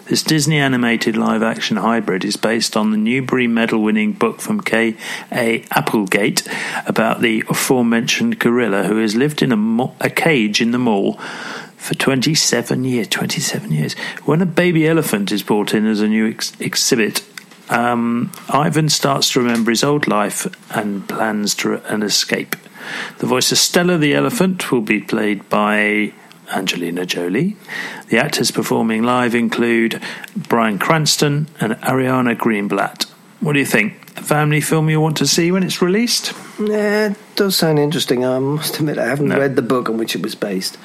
This Disney animated live action hybrid is based on the Newbery Medal winning book from K.A. Applegate about the aforementioned gorilla who has lived in a, mo- a cage in the mall for 27 years. 27 years. When a baby elephant is brought in as a new ex- exhibit, um, Ivan starts to remember his old life and plans to an escape. The voice of Stella the elephant will be played by Angelina Jolie. The actors performing live include Bryan Cranston and Ariana Greenblatt. What do you think? A family film you want to see when it's released? Yeah, it does sound interesting. I must admit, I haven't No. read the book on which it was based.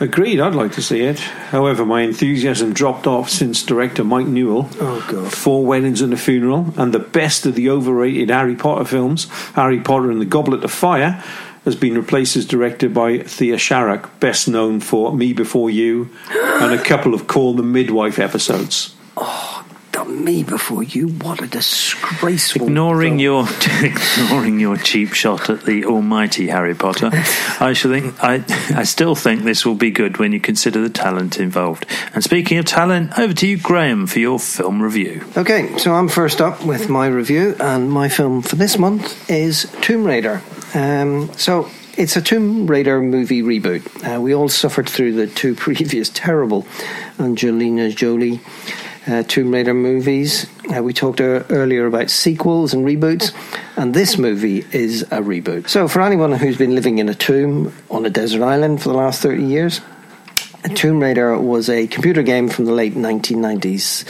Agreed, I'd like to see it. However, my enthusiasm dropped off since director Mike Newell, Oh, God. Four Weddings and a Funeral, and the best of the overrated Harry Potter films, Harry Potter and the Goblet of Fire, has been replaced as director by Thea Sharrock, best known for Me Before You and a couple of Call the Midwife episodes. Oh. Done me before you. What a disgraceful. Ignoring film. your ignoring your cheap shot at the almighty Harry Potter, I shall think I I still think this will be good when you consider the talent involved. And speaking of talent, over to you, Graham, for your film review. Okay, so I'm first up with my review, and my film for this month is Tomb Raider. Um, so it's a Tomb Raider movie reboot. Uh, we all suffered through the two previous terrible Angelina Jolie uh, Tomb Raider movies. Uh, we talked er- earlier about sequels and reboots, and this movie is a reboot. So, for anyone who's been living in a tomb on a desert island for the last 30 years, Tomb Raider was a computer game from the late 1990s.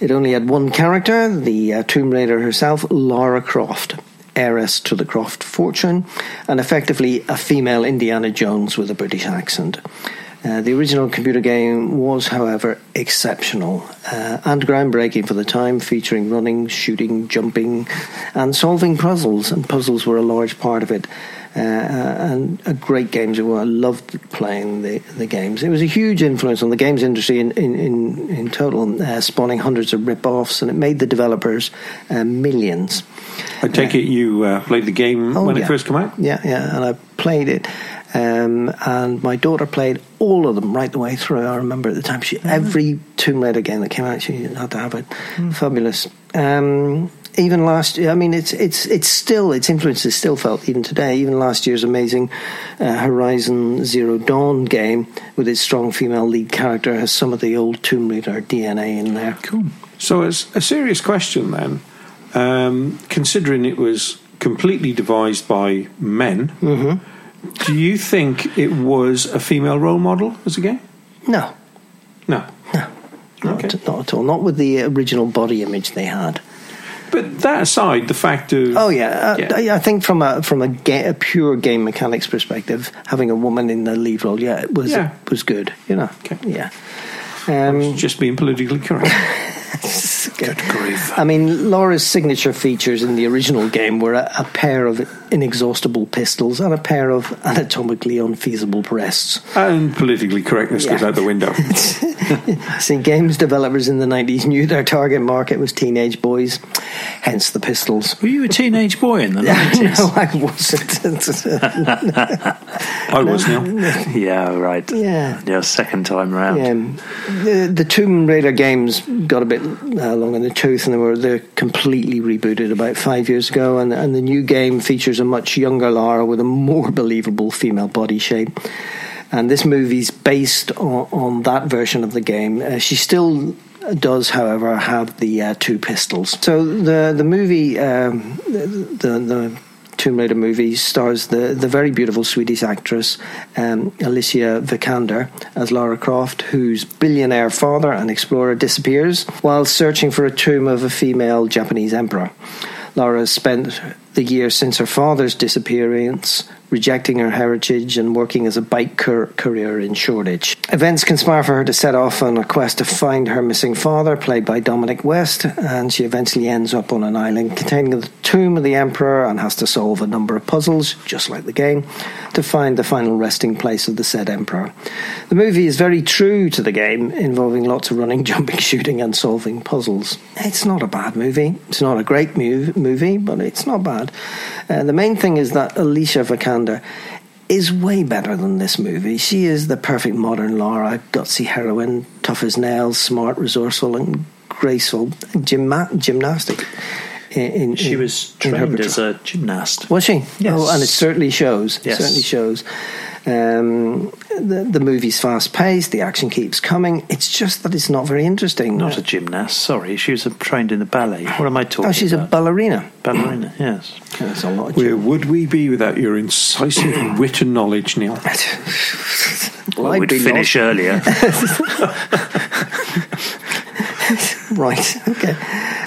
It only had one character, the uh, Tomb Raider herself, Lara Croft, heiress to the Croft fortune, and effectively a female Indiana Jones with a British accent. Uh, the original computer game was, however, exceptional uh, and groundbreaking for the time, featuring running, shooting, jumping, and solving puzzles. And puzzles were a large part of it. Uh, and a great games. I loved playing the, the games. It was a huge influence on the games industry in in in, in total, uh, spawning hundreds of rip-offs, and it made the developers uh, millions. I take it you uh, played the game Oh, when yeah. it first came out. Yeah, yeah, and I played it. Um, and my daughter played all of them right the way through. I remember at the time, she every Tomb Raider game that came out, she had to have it. Fabulous. Um, even last, year, I mean, it's it's it's still its influence is still felt even today. Even last year's amazing uh, Horizon Zero Dawn game with its strong female lead character has some of the old Tomb Raider DNA in there. Cool. So, it's a serious question then. Um, considering it was completely devised by men, do you think it was a female role model as a game? No, No. no, not, Okay. not at all. Not with the original body image they had. But that aside, the fact of Oh yeah, uh, Yeah. I- I think from a from a, ga- a pure game mechanics perspective, having a woman in the lead role, yeah, it was Yeah. was good. You know, Okay. yeah. Um, just being politically correct. Good grief. I mean, Laura's signature features in the original game were a, a pair of inexhaustible pistols and a pair of anatomically unfeasible breasts. and politically correctness goes out the window. See, games developers in the 90s knew their target market was teenage boys, hence the pistols. Were you a teenage boy in the 90s? no, I wasn't. I was now. Yeah, right. Yeah. Yeah, second time round. Um, the, the Tomb Raider games got a bit uh, long in the tooth, and they were they're completely rebooted about five years ago. And, and the new game features a much younger Lara with a more believable female body shape. And this movie's based on, on that version of the game. Uh, she still does, however, have the uh, two pistols. So the the movie, um, the the Tomb Raider movie stars the, the very beautiful Swedish actress um, Alicia Vikander as Lara Croft, whose billionaire father and explorer disappears while searching for a tomb of a female Japanese emperor. Lara spent the years since her father's disappearance rejecting her heritage and working as a bike cour- courier in Shoreditch. Events conspire for her to set off on a quest to find her missing father, played by Dominic West, and she eventually ends up on an island containing the tomb of the emperor and has to solve a number of puzzles, just like the game, to find the final resting place of the said emperor. The movie is very true to the game, involving lots of running, jumping, shooting, and solving puzzles. It's not a bad movie. It's not a great mov- movie, but it's not bad. Uh, the main thing is that Alicia Vikander is way better than this movie. She is the perfect modern Laura, gutsy heroine, tough as nails, smart, resourceful, and graceful, gymna- gymnastic. In, in, She was trained as a gymnast. was she? Yes. Oh, and it certainly shows. It Yes. certainly shows. Um, the, the movie's fast paced. The action keeps coming. It's just that it's not very interesting. Not a gymnast, sorry. She was trained in the ballet. What am I talking oh, she's a ballerina. ballerina, yes. That's a lot. Of Where would we be without your incisive wit and knowledge, Neil? Well, Well, we'd be finish earlier. Right. Okay.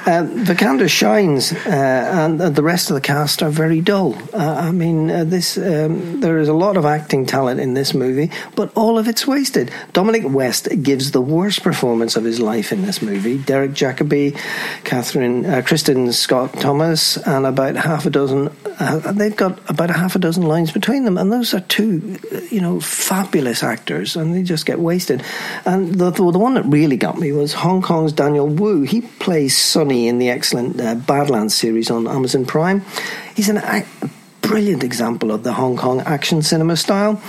Um, Vikander shines, uh, and uh, the rest of the cast are very dull. Uh, I mean, uh, this um, there is a lot of acting talent in this movie, but all of it's wasted. Dominic West gives the worst performance of his life in this movie. Derek Jacobi, Catherine, uh, Kristin Scott Thomas, and about half a dozen. Uh, they've got about a half a dozen lines between them, and those are two, uh, you know, fabulous actors, and they just get wasted. And the the, the one that really got me was Hong Kong's Daniel Wu. He plays Sonny in the excellent uh, Badlands series on Amazon Prime. He's an a brilliant example of the Hong Kong action cinema style,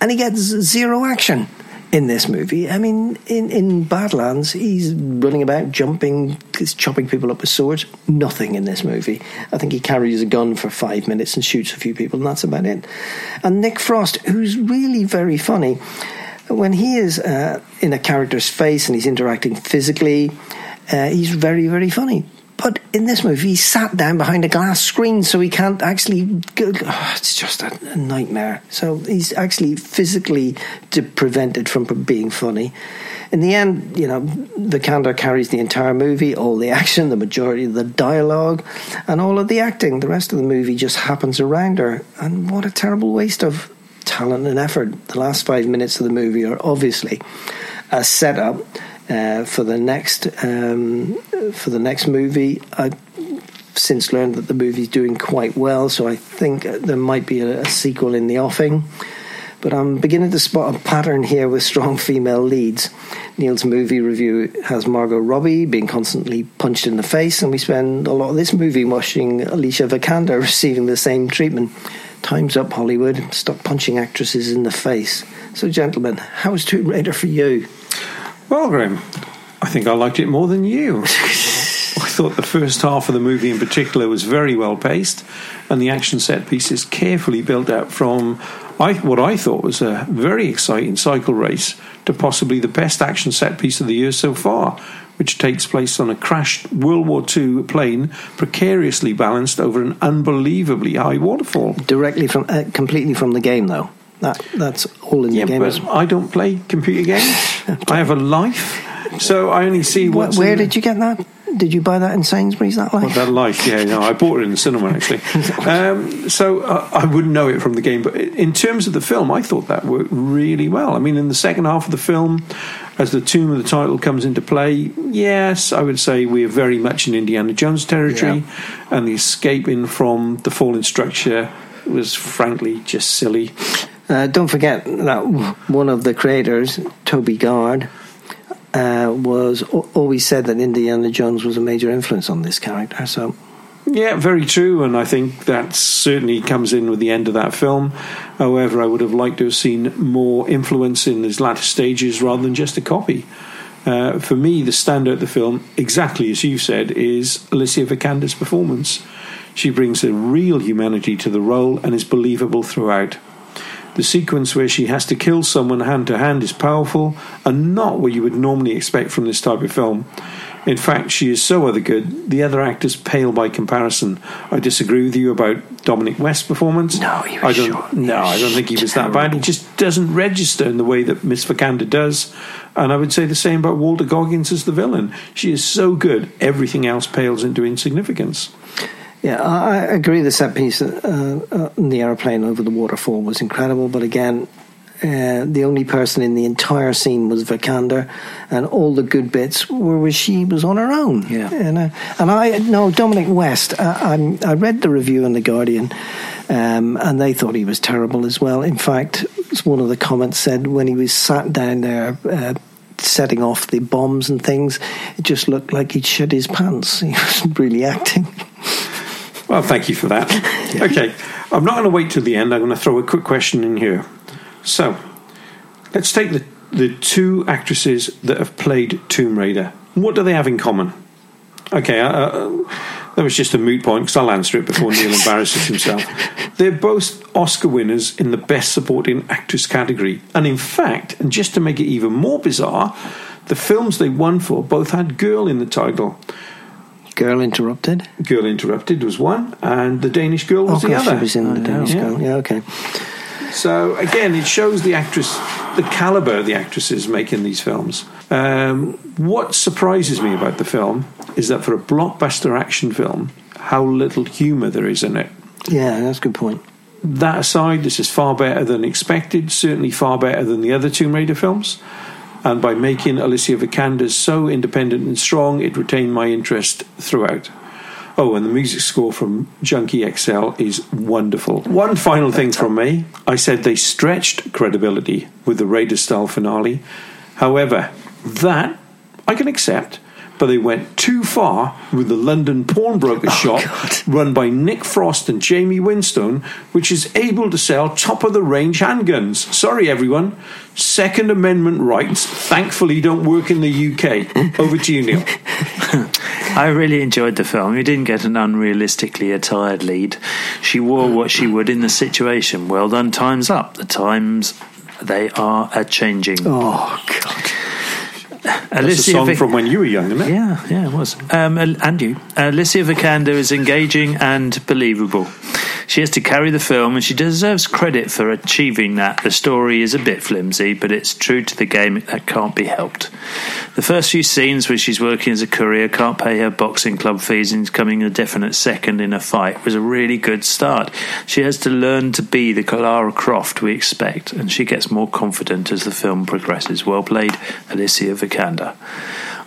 and he gets zero action in this movie. I mean, in, in Badlands, he's running about, jumping, he's chopping people up with swords. Nothing in this movie. I think he carries a gun for five minutes and shoots a few people, and that's about it. And Nick Frost, who's really very funny, when he is uh, in a character's face and he's interacting physically, uh, he's very, very funny. But in this movie, he's sat down behind a glass screen, so he can't actually. Go, oh, it's just a, nightmare. So he's actually physically prevented from being funny. In the end, you know, Vikander carries the entire movie, all the action, the majority of the dialogue, and all of the acting. The rest of the movie just happens around her. And what a terrible waste of talent and effort. The last five minutes of the movie are obviously a setup uh, for the next um, for the next movie. I've since learned that the movie's doing quite well, so I think there might be a, a sequel in the offing. But I'm beginning to spot a pattern here with strong female leads. Neil's movie review has Margot Robbie being constantly punched in the face, and we spend a lot of this movie watching Alicia Vikander receiving the same treatment. Time's up, Hollywood. Stop punching actresses in the face. So, gentlemen, how was Tomb Raider for you? Well, Graham, I think I liked it more than you. I thought the first half of the movie in particular was very well paced, and the action set pieces carefully built out from I, what I thought was a very exciting cycle race to possibly the best action set piece of the year so far, which takes place on a crashed World War II plane precariously balanced over an unbelievably high waterfall. Directly from, uh, completely from the game, though. That that's all in yeah, the game. But I don't play computer games. I have a life, so I only see what's. Where, where did you get that? Did you buy that in Sainsbury's? That life? Well, that life, yeah. No, I bought it in the cinema actually. Um, so uh, I wouldn't know it from the game, but in terms of the film, I thought that worked really well. I mean, in the second half of the film, as the tomb of the title comes into play, yes, I would say we are very much in Indiana Jones territory, yeah. and the escaping from the fallen structure was frankly just silly. Uh, don't forget that one of the creators, Toby Gard, uh, was always said that Indiana Jones was a major influence on this character. So, yeah, very true, and I think that certainly comes in with the end of that film. However, I would have liked to have seen more influence in his latter stages rather than just a copy. Uh, for me, the standout of the film, exactly as you said, is Alicia Vikander's performance. She brings a real humanity to the role and is believable throughout. The sequence where she has to kill someone hand to hand is powerful and not what you would normally expect from this type of film. In fact, she is so other good, the other actors pale by comparison. I disagree with you about Dominic West's performance. No, he was I don't, No, I don't think he was terrible. that bad. He just doesn't register in the way that Miss Vikander does. And I would say the same about Walton Goggins as the villain. She is so good, everything else pales into insignificance. Yeah, I agree. The set piece uh, uh, in the aeroplane over the waterfall was incredible, but again, uh, the only person in the entire scene was Vikander, and all the good bits were where she was on her own. Yeah, and, uh, and I know Dominic West. I, I, read the review in the Guardian, um, and they thought he was terrible as well. In fact, one of the comments said when he was sat down there. Uh, setting off the bombs and things, it just looked like he'd shed his pants. He wasn't really acting. Well, thank you for that. Okay, I'm not going to wait till the end. I'm going to throw a quick question in here. So, let's take the, the two actresses that have played Tomb Raider. What do they have in common? Okay, uh, uh that was just a moot point because I'll answer it before Neil embarrasses himself. They're both Oscar winners in the Best Supporting Actress category. And in fact, and just to make it even more bizarre, the films they won for both had girl in the title. Girl Interrupted. Girl Interrupted was one, and The Danish Girl was oh, the other. She was in The Danish yeah. Girl. Yeah, okay. So again, it shows the actress, the caliber of the actresses making these films. Um, what surprises me about the film is that for a blockbuster action film, how little humour there is in it. Yeah, that's a good point. That aside, this is far better than expected. Certainly, far better than the other Tomb Raider films and by making Alicia Vikander so independent and strong, it retained my interest throughout. Oh, and the music score from Junkie XL is wonderful. One final thing from me I said they stretched credibility with the Raider style finale. However, that I can accept but they went too far with the London pawnbroker oh, shop God. run by Nick Frost and Jamie Winstone, which is able to sell top of the range handguns. Sorry, everyone. Second Amendment rights thankfully don't work in the UK. Over to you, Neil. I really enjoyed the film. You didn't get an unrealistically attired lead. She wore what she would in the situation. Well done, time's up. The times, they are a changing. Oh, God. That's a Alicia song Vic- from when you were young, isn't it? Yeah, yeah, it was. Um, and and you. Alicia Vikander is engaging and believable. She has to carry the film, and she deserves credit for achieving that. The story is a bit flimsy, but it's true to the game. That can't be helped. The first few scenes where she's working as a courier, can't pay her boxing club fees, and is coming a definite second in a fight was a really good start. She has to learn to be the Lara Croft we expect, and she gets more confident as the film progresses. Well played, Alicia Vikander.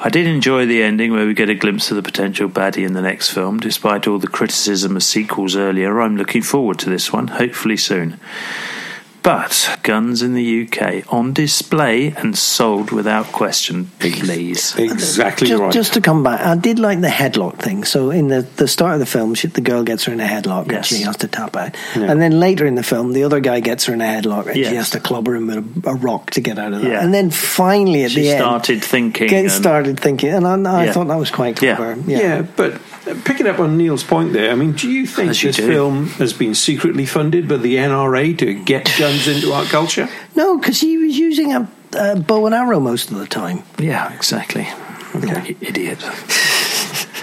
I did enjoy the ending where we get a glimpse of the potential baddie in the next film. Despite all the criticism of sequels earlier, I'm looking forward to this one, hopefully soon. But guns in the UK on display and sold without question, please. Exactly just, right. just to come back, I did like the headlock thing. So in the, the start of the film, she, the girl gets her in a headlock Yes. and she has to tap out. And then later in the film, the other guy gets her in a headlock and she has to club her in with a, a rock to get out of that. Yeah. And then finally at She the end, started thinking. get and- started thinking, and I, I Yeah. thought that was quite Yeah. clever. yeah. but uh, picking up on Neil's point there, I mean, do you think As this do. film has been secretly funded by the NRA to get guns into our culture? No, because he was using a, a bow and arrow most of the time. Yeah, exactly. I- Idiot.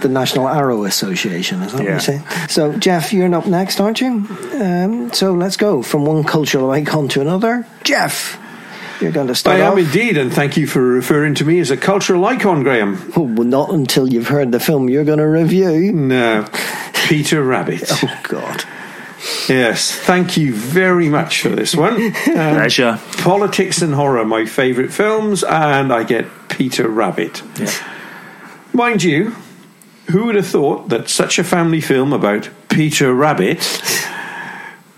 The National Arrow Association, is that Yeah. what you say? So, Jeff, you're up next, aren't you? Um, so let's go from one cultural icon to another. Jeff, you're going to start I am off. indeed, and thank you for referring to me as a cultural icon, Graham. Well, not until you've heard the film you're going to review. No, Peter Rabbit. Oh, God. Yes, thank you very much for this one. Um, Pleasure. Politics and horror, my favourite films, and I get Peter Rabbit. Yeah. Mind you, who would have thought that such a family film about Peter Rabbit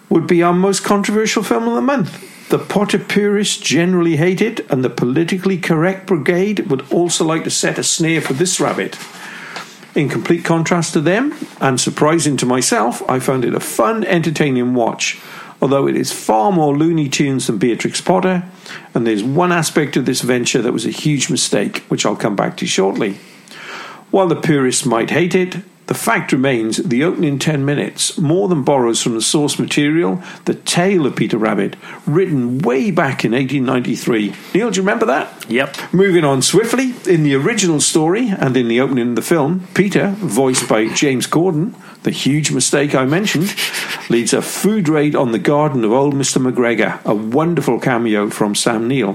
would be our most controversial film of the month? The Potter purists generally hate it, and the politically correct brigade would also like to set a snare for this rabbit. In complete contrast to them, and surprising to myself, I found it a fun, entertaining watch. Although it is far more Looney Tunes than Beatrix Potter, and there's one aspect of this venture that was a huge mistake, which I'll come back to shortly. While the purists might hate it, the fact remains the opening 10 minutes more than borrows from the source material, The Tale of Peter Rabbit, written way back in 1893. Neil, do you remember that? Yep. Moving on swiftly, in the original story and in the opening of the film, Peter, voiced by James Corden, the huge mistake I mentioned, leads a food raid on the garden of old Mr. McGregor, a wonderful cameo from Sam Neill,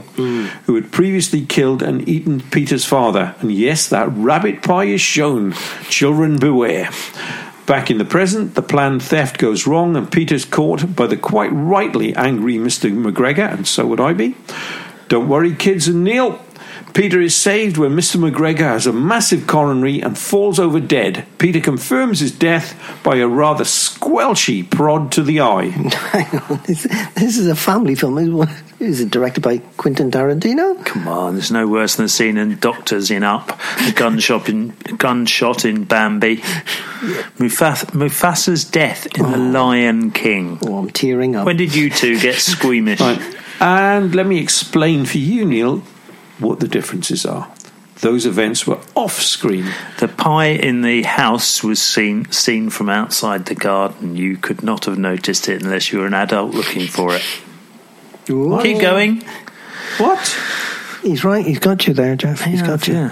who had previously killed and eaten Peter's father. And yes, that rabbit pie is shown. Children beware. Back in the present, the planned theft goes wrong, and Peter's caught by the quite rightly angry Mr. McGregor, and so would I be. Don't worry, kids and Neil. Peter is saved when Mr. McGregor has a massive coronary and falls over dead. Peter confirms his death by a rather squelchy prod to the eye. Hang on. This, this is a family film. Is- Is it directed by Quentin Tarantino? Come on, there's no worse than seeing in Doctors in Up, a gunshot in, gunshot in Bambi, Mufas, Mufasa's death in The oh. Lion King. Oh, I'm tearing up. When did you two get squeamish? Right. And let me explain for you, Neil, what the differences are. Those events were off screen. The pie in the house was seen seen from outside the garden. You could not have noticed it unless you were an adult looking for it. Ooh. Keep going. What? He's right. He's got you there, Jeff. He's got you.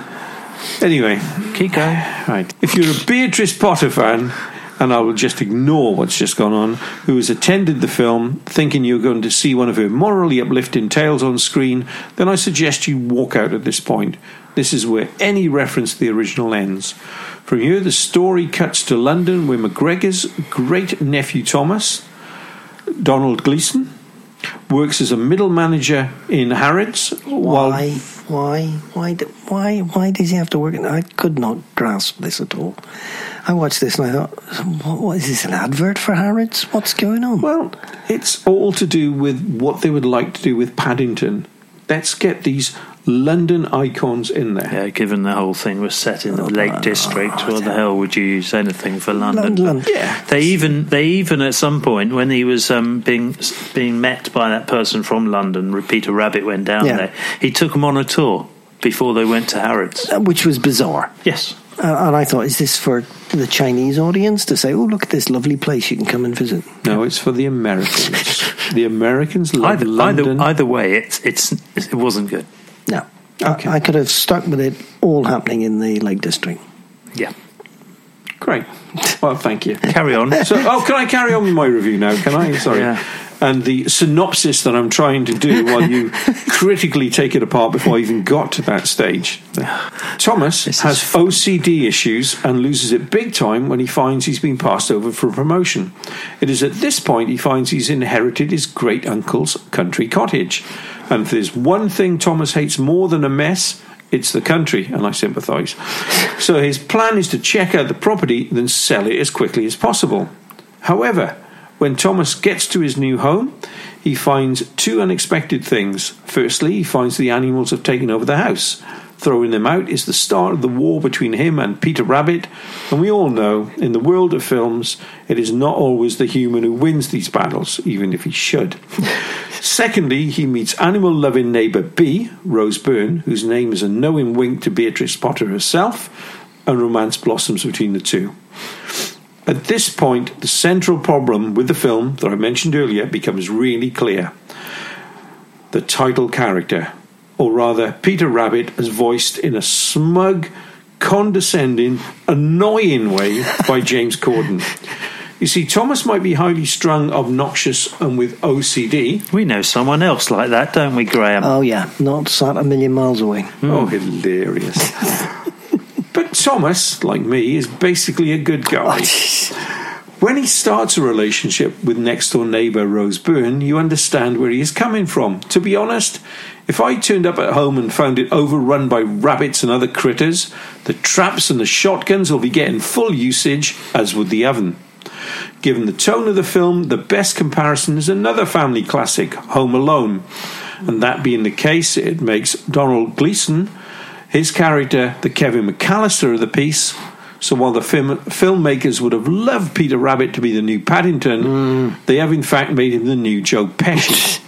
Anyway, Keep going. Right. If you're a Beatrice Potter fan, and I will just ignore what's just gone on, who has attended the film thinking you're going to see one of her morally uplifting tales on screen, then I suggest you walk out at this point. This is where any reference to the original ends. From here, the story cuts to London, where McGregor's great nephew Thomas, Domhnall Gleeson, works as a middle manager in Harrods. Why? Why? Why? Why? Why does he have to work? In, I could not grasp this at all. I watched this and I thought, what, what is this? An advert for Harrods? What's going on? Well, it's all to do with what they would like to do with Paddington. Let's get these London icons in there. Yeah, given the whole thing was set in the Lake District, what the hell would you use anything for London? London. Yeah. They even they even at some point when he was um, being being met by that person from London, Peter Rabbit went down Yeah. there. He took them on a tour before they went to Harrods. Uh, Which was bizarre. Yes. Uh, and I thought, is this for the Chinese audience to say, oh, look at this lovely place you can come and visit? No, it's for the Americans. the Americans love Either, London. either either way, it's it's it wasn't good. No. I, I could have stuck with it all happening in the Lake District. Yeah. Great. Well, thank you. Carry on. So, oh, can I carry on with my review now? Can I? Sorry. Yeah. And the synopsis that I'm trying to do while you critically take it apart before I even got to that stage. Thomas This is has OCD issues and loses it big time when he finds he's been passed over for a promotion. It is at this point he finds he's inherited his great uncle's country cottage. And if there's one thing Thomas hates more than a mess, it's the country, and I sympathise. So his plan is to check out the property, then sell it as quickly as possible. However, when Thomas gets to his new home, he finds two unexpected things. Firstly, he finds the animals have taken over the house. Throwing them out is the start of the war between him and Peter Rabbit, and we all know, in the world of films, it is not always the human who wins these battles, even if he should. Secondly, he meets animal loving neighbour B, Rose Byrne, whose name is a knowing wink to Beatrice Potter herself, and romance blossoms between the two. At this point, the central problem with the film that I mentioned earlier becomes really clear. The title character, or rather, Peter Rabbit, is voiced in a smug, condescending, annoying way by James Corden. You see, Thomas might be highly strung, obnoxious, and with OCD. We know someone else like that, don't we, Graham? Oh, yeah, not sat a million miles away. Oh, hilarious. but Thomas, like me, is basically a good guy. When he starts a relationship with next door neighbour Rose Byrne, you understand where he is coming from. To be honest, if I turned up at home and found it overrun by rabbits and other critters, the traps and the shotguns will be getting full usage, as would the oven. Given the tone of the film, the best comparison is another family classic, Home Alone. And that being the case, it makes Domhnall Gleeson, his character, the Kevin McAllister of the piece. So while the film, filmmakers would have loved Peter Rabbit to be the new Paddington, they have in fact made him the new Joe Pesci.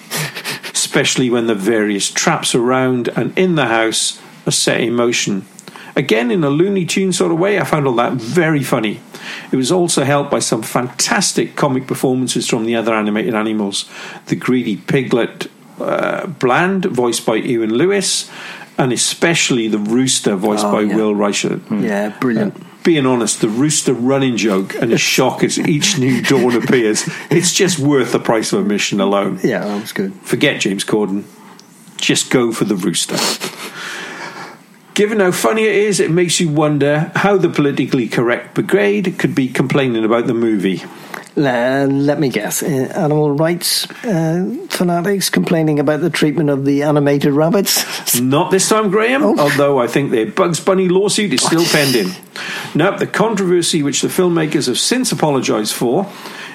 Especially when the various traps around and in the house are set in motion. Again, in a Looney Tune sort of way, I found all that very funny. It was also helped by some fantastic comic performances from the other animated animals. The greedy piglet uh, Bland, voiced by Ewen Leslie, and especially the rooster, voiced Oh, by yeah. Will Reichelt. Hmm. Yeah, brilliant. Being honest, the rooster running joke and the shock as each new dawn appears, it's just worth the price of admission alone. Yeah, that was good. Forget James Corden. Just go for the rooster. Given how funny it is, it makes you wonder how the politically correct brigade could be complaining about the movie. Uh, let me guess. Uh, animal rights uh, fanatics complaining about the treatment of the animated rabbits. Not this time, Graham, Oh. although I think their Bugs Bunny lawsuit is still pending. Nope, the controversy which the filmmakers have since apologised for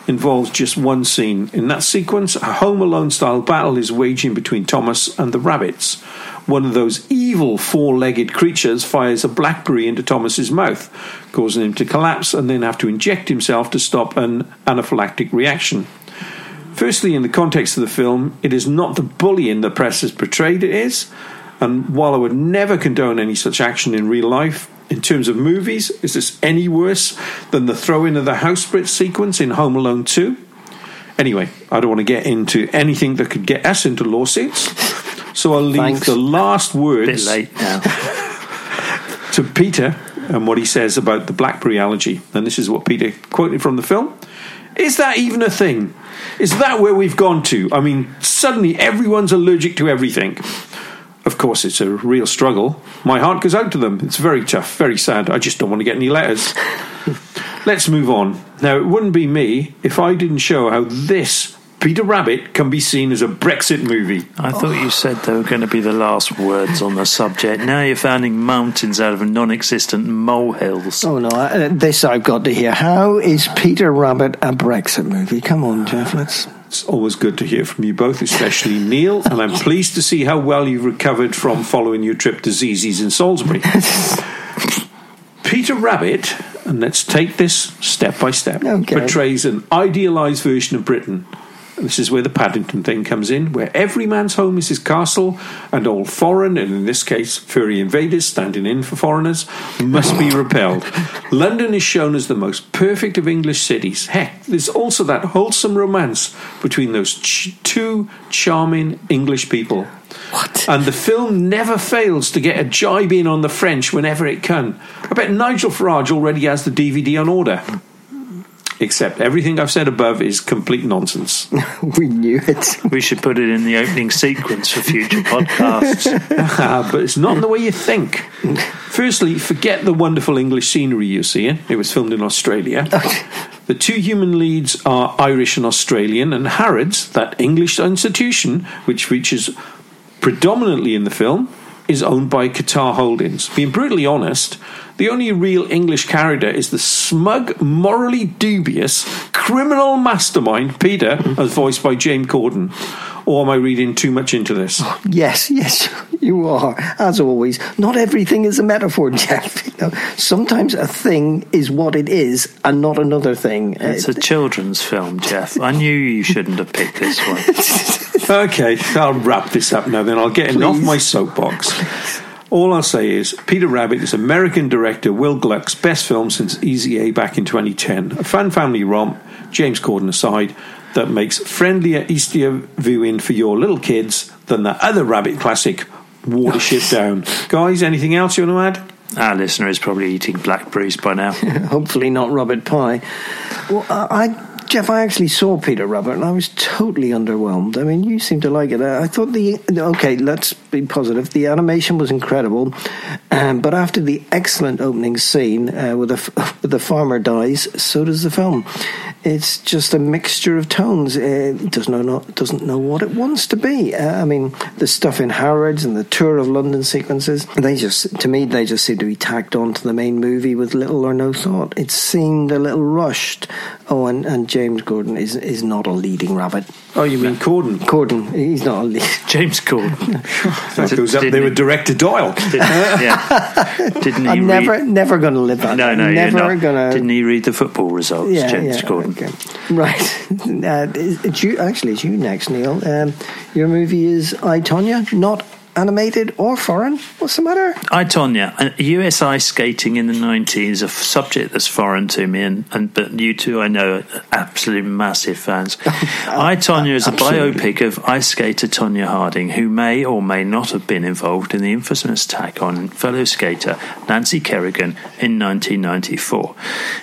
involves just one scene. In that sequence, a Home Alone style battle is waging between Thomas and the rabbits. One of those evil four legged creatures fires a blackberry into Thomas's mouth, causing him to collapse and then have to inject himself to stop an anaphylactic reaction. Firstly, in the context of the film, it is not the bullying the press has portrayed it is. And while I would never condone any such action in real life, in terms of movies, is this any worse than the throw in of the house split sequence in Home Alone 2? Anyway, I don't want to get into anything that could get us into lawsuits. So I'll leave Thanks. the last words to Peter and what he says about the blackberry allergy. And this is what Peter quoted from the film. Is that even a thing? Is that where we've gone to? I mean, suddenly everyone's allergic to everything. Of course, it's a real struggle. My heart goes out to them. It's very tough, very sad. I just don't want to get any letters. Let's move on. Now, it wouldn't be me if I didn't show how this Peter Rabbit can be seen as a Brexit movie. I thought you said they were going to be the last words on the subject. Now you're founding mountains out of non existent molehills. Oh no, I- uh, this I've got to hear. How is Peter Rabbit a Brexit movie? Come on, Jeff. Let's. It's always good to hear from you both, especially Neil, and I'm pleased to see how well you've recovered from following your trip to Zizzi's in Salisbury. Peter Rabbit, and let's take this step by step, Okay. portrays an idealised version of Britain. This is where the Paddington thing comes in, where every man's home is his castle, and all foreign, and in this case, furry invaders standing in for foreigners, must be repelled. London is shown as the most perfect of English cities. Heck, there's also that wholesome romance between those ch- two charming English people. What? And the film never fails to get a jibe in on the French whenever it can. I bet Nigel Farage already has the DVD on order. Except everything I've said above is complete nonsense. we knew it. We should put it in the opening sequence for future podcasts. Ah, but it's not the way you think. Firstly, forget the wonderful English scenery you're seeing. It was filmed in Australia. The two human leads are Irish and Australian, and Harrods, that English institution, which features predominantly in the film, is owned by Qatar Holdings. Being brutally honest, the only real English character is the smug, morally dubious, criminal mastermind Peter, as voiced by James Corden. Or am I reading too much into this? Yes, yes, you are. As always, not everything is a metaphor, Jeff. You know, sometimes a thing is what it is and not another thing. It's a children's film, Jeff. I knew you shouldn't have picked this one. Okay, I'll wrap this up now. Then I'll get off my soapbox. All I'll say is Peter Rabbit is American director Will Gluck's best film since Easy A back in 2010. A fun family romp, James Corden aside, that makes friendlier, easier viewing for your little kids than the other Rabbit classic, Watership Down. Guys, anything else you want to add? Our listener is probably eating blackberries by now. Hopefully not Robert Pie. Well, I, I, Jeff, I actually saw Peter Rabbit and I was totally underwhelmed. I mean, you seem to like it. I, I thought the okay. Let's be positive. The animation was incredible, um, but after the excellent opening scene uh, with the the farmer dies, so does the film. It's just a mixture of tones. Uh, It doesn't know not, doesn't know what it wants to be. Uh, I mean, the stuff in Harrods and the tour of London sequences. They just, to me, they just seem to be tacked onto the main movie with little or no thought. It seemed a little rushed. Oh, and, and James Gordon is is not a leading rabbit. Oh, you mean Corden? Gordon, he's not a lead. James Corden. That goes up Didn't there with Director Doyle. Didn't, yeah. Didn't he I'm read- never never going to live that. No, no, I'm you're never not. going to. Didn't he read the football results, Yeah, James yeah, Corden? okay. Right. Uh, it's you, actually, it's you next, Neil. Um, your movie is I, Tonya, not animated or foreign. What's the matter? I, Tonya, uh, US ice skating in the 90s is a subject that's foreign to me, and, and but you two, I know, are absolute massive fans. I, Tonya is a Absolutely. biopic of ice skater Tonya Harding, who may or may not have been involved in the infamous attack on fellow skater Nancy Kerrigan in 1994.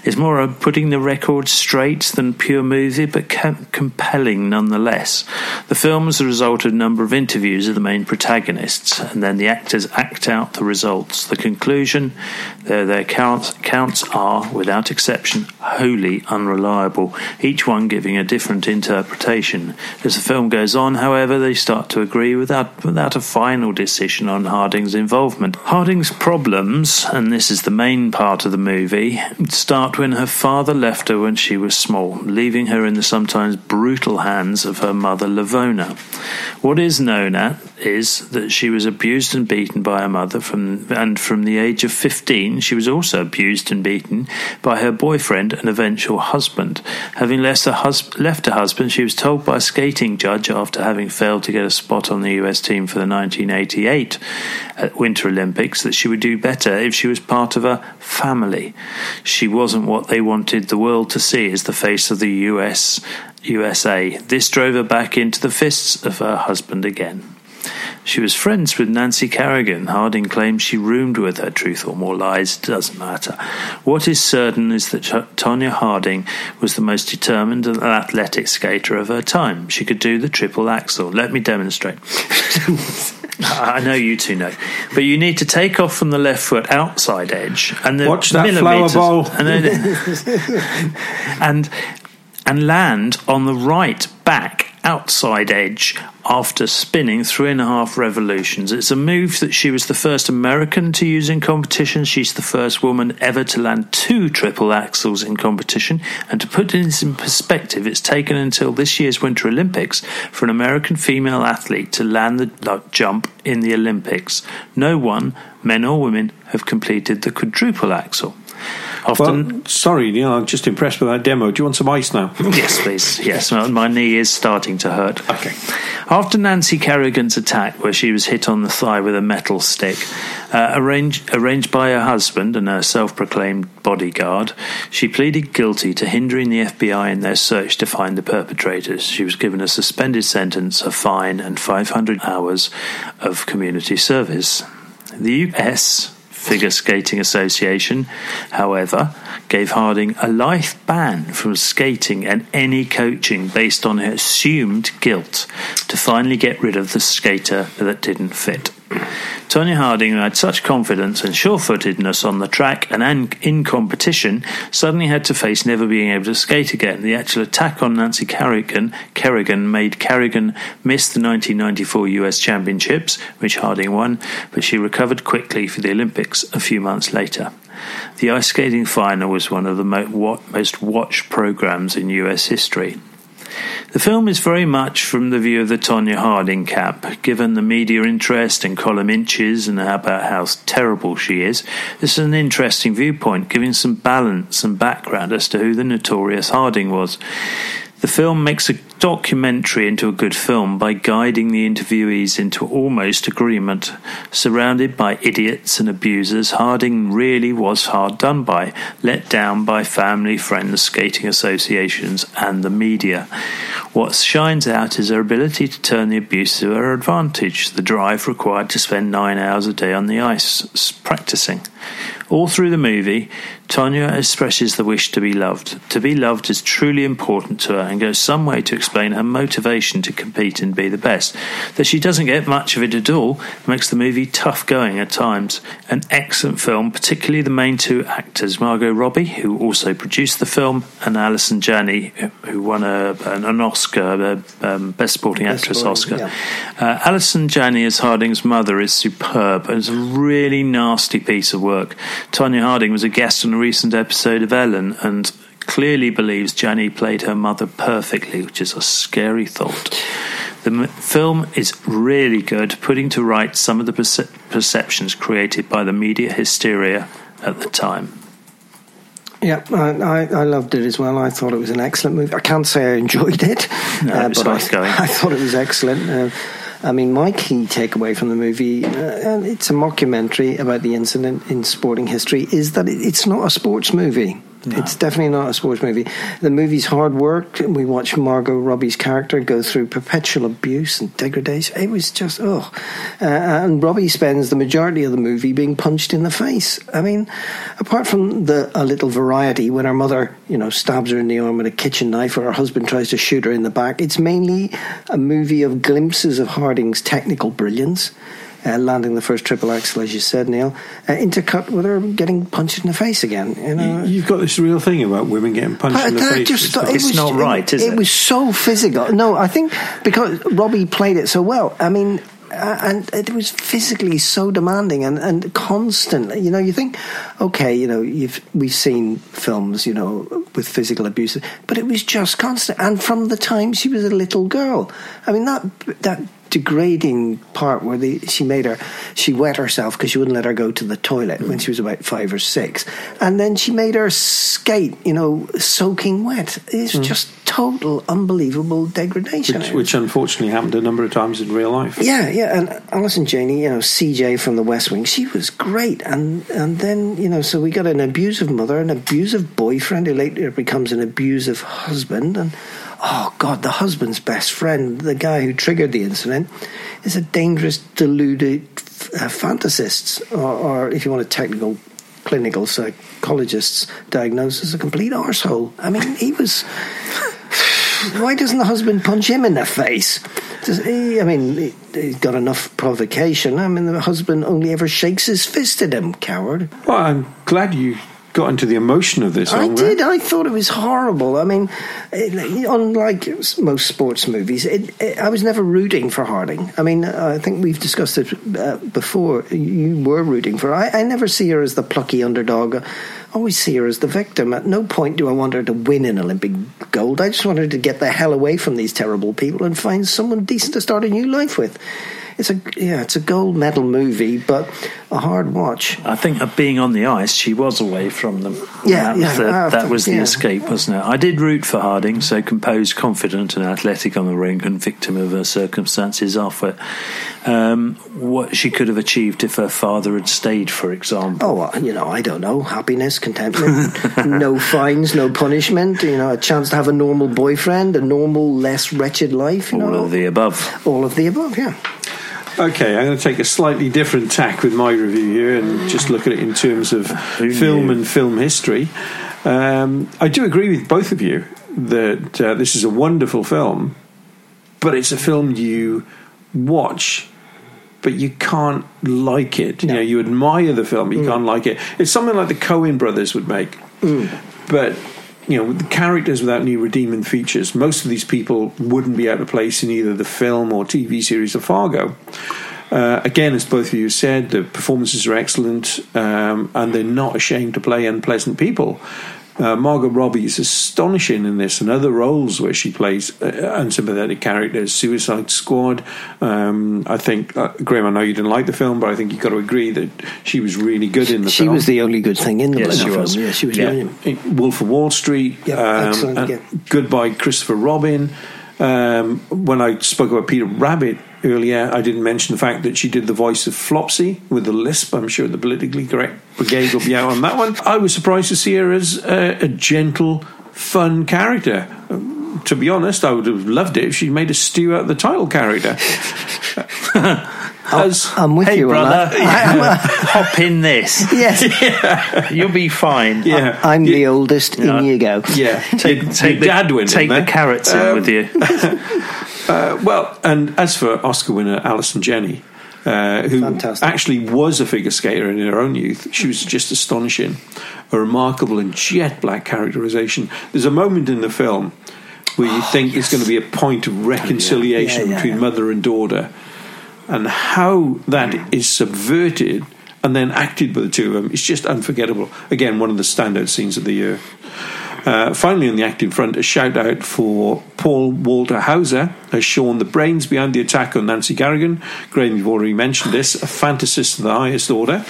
It's more of putting the record straight than pure movie, but com- compelling nonetheless. The film is the result of a number of interviews of the main protagonists, and then the actors act out the results. The conclusion, their, their counts, counts are, without exception, wholly unreliable, each one giving a different interpretation. As the film goes on, however, they start to agree without, without a final decision on Harding's involvement. Harding's problems, and this is the main part of the movie, start when her father left her when she was small, leaving her in the sometimes brutal hands of her mother, Lavona. What is known at is that she was abused and beaten by her mother from and from the age of 15 she was also abused and beaten by her boyfriend and eventual husband. Having left her, hus- left her husband she was told by a skating judge after having failed to get a spot on the US team for the 1988 at uh, Winter Olympics that she would do better if she was part of a family. She wasn't what they wanted the world to see as the face of the US USA this drove her back into the fists of her husband again she was friends with Nancy Kerrigan. Harding claims she roomed with her. Truth or more lies doesn't matter. What is certain is that Tonya Harding was the most determined and athletic skater of her time. She could do the triple axel. Let me demonstrate. I know you two know, but you need to take off from the left foot outside edge and the Watch that flower bowl. and then, and and land on the right back outside edge after spinning three and a half revolutions. It's a move that she was the first American to use in competition. She's the first woman ever to land two triple axels in competition. And to put this in perspective, it's taken until this year's Winter Olympics for an American female athlete to land the jump in the Olympics. No one, men or women, have completed the quadruple axel. Often, Well, sorry, Neil, I'm just impressed with that demo. Do you want some ice now? yes, please. Yes, my, my knee is starting to hurt. Okay. After Nancy Kerrigan's attack, where she was hit on the thigh with a metal stick, uh, arranged, arranged by her husband and her self proclaimed bodyguard, she pleaded guilty to hindering the FBI in their search to find the perpetrators. She was given a suspended sentence, a fine, and 500 hours of community service. The US Figure Skating Association, however, gave Harding a life ban from skating and any coaching based on her assumed guilt to finally get rid of the skater that didn't fit. Tonya Harding, who had such confidence and sure footedness on the track and in competition, suddenly had to face never being able to skate again. The actual attack on Nancy Kerrigan, Kerrigan made Kerrigan miss the 1994 US Championships, which Harding won, but she recovered quickly for the Olympics a few months later. The ice skating final was one of the most watched programs in US history. The film is very much from the view of the Tonya Harding camp. Given the media interest and column inches and about how terrible she is, this is an interesting viewpoint, giving some balance and background as to who the notorious Harding was. The film makes a documentary into a good film by guiding the interviewees into almost agreement. Surrounded by idiots and abusers, Harding really was hard done by, let down by family, friends, skating associations, and the media. What shines out is her ability to turn the abuse to her advantage, the drive required to spend nine hours a day on the ice practicing. All through the movie, Tonya expresses the wish to be loved. To be loved is truly important to her and goes some way to explain her motivation to compete and be the best. That she doesn't get much of it at all makes the movie tough going at times. An excellent film, particularly the main two actors, Margot Robbie, who also produced the film, and Allison Janney, who won a, an Oscar, a um, Best Supporting Best Actress Oscar. Yeah. Uh, Allison Janney as Harding's mother is superb. It's a really nasty piece of work. Tonya Harding was a guest on a recent episode of Ellen and clearly believes Janney played her mother perfectly, which is a scary thought. The film is really good, putting to right some of the perce- perceptions created by the media hysteria at the time. Yeah, I, I, loved it as well. I thought it was an excellent movie. I can't say I enjoyed it, no, uh, but I, I, thought it was excellent. Uh, I mean, my key takeaway from the movie, uh, and it's a mockumentary about the incident in sporting history, is that it's not a sports movie. No. It's definitely not a sports movie. The movie's hard work. We watch Margot Robbie's character go through perpetual abuse and degradation. It was just, oh. Uh, and Robbie spends the majority of the movie being punched in the face. I mean, apart from the a little variety when her mother, you know, stabs her in the arm with a kitchen knife or her husband tries to shoot her in the back, it's mainly a movie of glimpses of Harding's technical brilliance uh, landing the first triple axel, as you said, Neil, uh, intercut with her getting punched in the face again. You know, you've got this real thing about women getting punched but in the face. Just, it it's was, not right, it, is it? It was so physical. No, I think because Robbie played it so well. I mean, uh, and it was physically so demanding and, and constantly. You know, you think, okay, you know, you've we've seen films, you know, with physical abuse, but it was just constant. And from the time she was a little girl, I mean, that that degrading part where the, she made her she wet herself because she wouldn't let her go to the toilet mm. when she was about five or six, and then she made her skate, you know, soaking wet. It's mm. just total unbelievable degradation, which, which, unfortunately happened a number of times in real life. Yeah, yeah, and Allison Janney, you know, CJ from The West Wing, she was great, and and then you know, so we got an abusive mother, an abusive boyfriend who later becomes an abusive husband, and oh God, the husband's best friend, the guy who triggered the incident, is a dangerous, deluded uh, fantasist, or, or, if you want a technical, clinical psychologist's diagnosis, a complete arsehole. I mean, he was. Why doesn't the husband punch him in the face? He, I mean, he's got enough provocation. I mean, the husband only ever shakes his fist at him, coward. Well, I'm glad you got into the emotion of this. I did. I thought it was horrible. I mean, it, unlike most sports movies, it, it, I was never rooting for Harding. I mean, I think we've discussed it uh, before. You were rooting for. I, I never see her as the plucky underdog. I always see her as the victim. At no point do I want her to win an Olympic gold. I just want her to get the hell away from these terrible people and find someone decent to start a new life with it's a yeah, it's a gold medal movie, but a hard watch. I think of being on the ice, she was away from them. Yeah, that was, yeah, the, after- that was the yeah. escape, wasn't it? I did root for Harding, so composed, confident, and athletic on the rink, and victim of her circumstances off it. Um, what she could have achieved if her father had stayed, for example. Oh, you know, I don't know. Happiness, contentment, no fines, no punishment. You know, a chance to have a normal boyfriend, a normal, less wretched life. You all know, of the above. all of the above. Yeah. Okay, I'm going to take a slightly different tack with my review here and just look at it in terms of Who film knew? and film history. Um, I do agree with both of you that uh, this is a wonderful film, but it's a film you watch, but you can't like it. You know, you admire the film, but you can't like it. It's something like the Coen brothers would make, but you know, the characters without any redeeming features, most of these people wouldn't be out of place in either the film or TV series of Fargo. Uh, again, as both of you said, the performances are excellent, um, and they're not ashamed to play unpleasant people. Uh, Margot Robbie is astonishing in this and other roles where she plays uh, unsympathetic characters. Suicide Squad. Um, I think, uh, Graham, I know you didn't like the film, but I think you've got to agree that she was really good in the She film. She was the only good thing in the Yes, bloody she film. was. Yeah, she was Yeah. brilliant. Wolf of Wall Street. Yeah, excellent, yeah. Goodbye, Christopher Robin. Um, when I spoke about Peter Rabbit earlier, I didn't mention the fact that she did the voice of Flopsy with the lisp. I'm sure the politically correct brigade will be out on that one. I was surprised to see her as a, a gentle, fun character. To be honest, I would have loved it if she made a stew out of the title character. as I'm with Hey, you brother, on that. hop in this. yes, You'll be fine. yeah, I'm yeah, the oldest. Yeah. In you go. yeah. Take, Your- take the, dad went in take the there. carrots in Um, with you. Uh, well, and as for Oscar winner Allison Janney, uh, who Fantastic. actually was a figure skater in her own youth, she was just astonishing. A remarkable and jet black characterization. There's a moment in the film where you think there's going to be a point of reconciliation Yeah, yeah, between yeah. mother and daughter, and how that is subverted and then acted by the two of them is just unforgettable. Again, one of the standout scenes of the year. Uh, finally, on the acting front, a shout out for Paul Walter Hauser as Sean, the brains behind the attack on Nancy Kerrigan. Graham, you've already mentioned this, a fantasist of the highest order.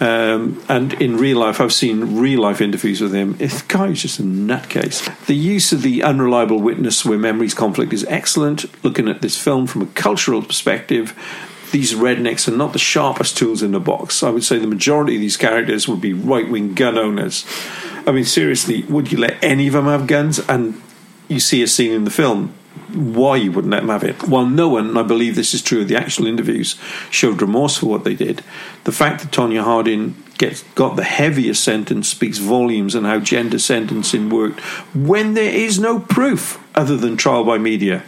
Um, and in real life, I've seen real life interviews with him. The guy is just a nutcase. The use of the unreliable witness where memories conflict is excellent. Looking at this film from a cultural perspective, these rednecks are not the sharpest tools in the box. I would say the majority of these characters would be right wing gun owners. I mean, seriously, would you let any of them have guns? And you see a scene in the film why you wouldn't let them have it. While no one, and I believe this is true of the actual interviews, showed remorse for what they did, the fact that Tonya Harding gets got the heaviest sentence speaks volumes on how gender sentencing worked when there is no proof other than trial by media.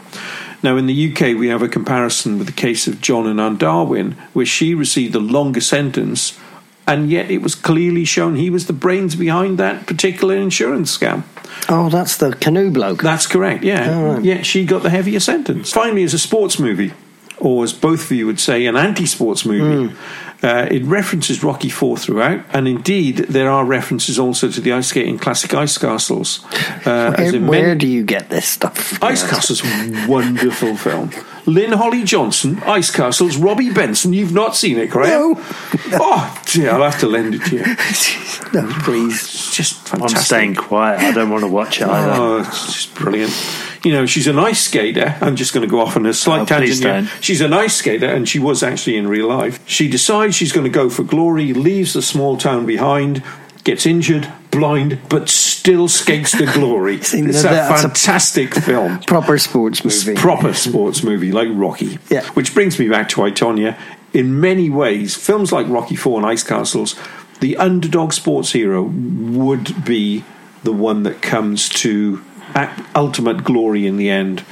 Now, in the UK, we have a comparison with the case of John and Ann Darwin, where she received a longer sentence, and yet it was clearly shown he was the brains behind that particular insurance scam. Oh, that's the canoe bloke. That's correct, yeah. Oh, right. Yeah, she got the heavier sentence. Finally, as a sports movie, or as both of you would say, an anti sports movie, Hmm. Uh, it references Rocky Four throughout, and indeed, there are references also to the ice skating classic Ice Castles. Uh, Where, in where many- do you get this stuff? Ice Castles, wonderful film. Lynn Holly Johnson, Ice Castles, Robby Benson. You've not seen it, correct? No. Oh, dear, I'll have to lend it to you. no, please. It's just I'm staying quiet. I don't want to watch it either. Oh, it's just brilliant. You know, she's an ice skater. I'm just going to go off on a slight Oh, tangent here. She's an ice skater, and she was actually in real life. She decides she's going to go for glory, leaves the small town behind, gets injured, blind, but still skates to glory. It's a that's a- fantastic film. Proper sports movie. Proper sports movie like Rocky. Yeah. Which brings me back to I, Tonya. In many ways, films like Rocky Four and Ice Castles, the underdog sports hero would be the one that comes to ultimate glory in the end.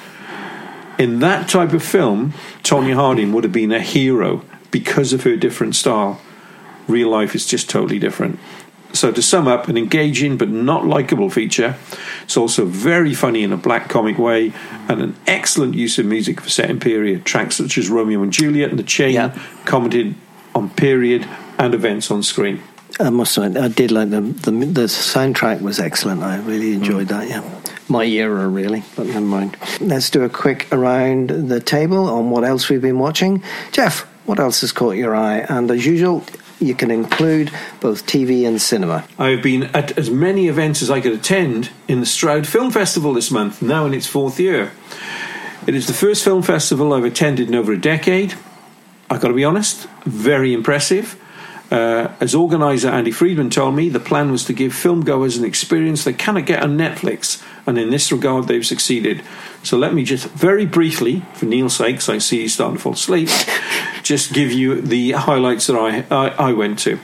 In that type of film, Tonya Harding would have been a hero because of her different style. Real life is just totally different. So, to sum up, an engaging but not likable feature. It's also very funny in a black comic way, and an excellent use of music for setting period. Tracks such as Romeo and Juliet and The Chain Yeah. commented on period and events on screen. I must admit, I did like the, the the soundtrack was excellent. I really enjoyed hmm. that. Yeah, my era, really, but never mind. Let's do a quick around the table on what else we've been watching. Jeff, what else has caught your eye? And as usual, you can include both TV and cinema. I've been at as many events as I could attend in the Stroud Film Festival this month, now in its fourth year. It is the first film festival I've attended in over a decade. I've got to be honest, very impressive. Uh, as organiser Andy Friedman told me, the plan was to give filmgoers an experience they cannot get on Netflix, and in this regard, they've succeeded. So let me just very briefly, for Neil's sake, I see he's starting to fall asleep, just give you the highlights that I, I, I went to.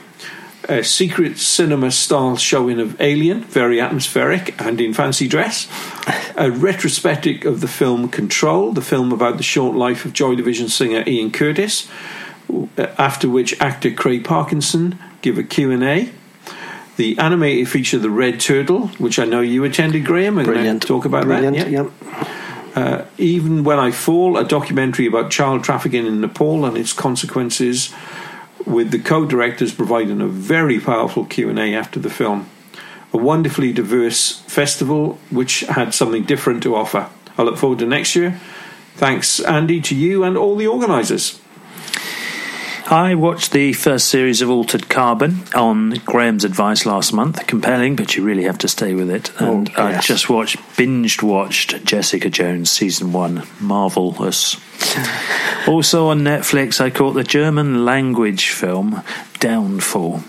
A secret cinema style showing of Alien, very atmospheric and in fancy dress. A retrospective of the film Control, the film about the short life of Joy Division singer Ian Curtis after which actor Craig Parkinson give a Q&A. The animated feature The Red Turtle, which I know you attended, Graham. We're Brilliant. talk about Brilliant, that. yep. Uh, Even When I Fall, a documentary about child trafficking in Nepal and its consequences, with the co-directors providing a very powerful Q&A after the film. A wonderfully diverse festival which had something different to offer. I look forward to next year. Thanks, Andy, to you and all the organisers. I watched the first series of Altered Carbon on Graham's advice last month. Compelling, but you really have to stay with it. Oh, and Oh, I yes. just watched, binged watched Jessica Jones season one. Marvelous. also on Netflix, I caught the German language film Downfall.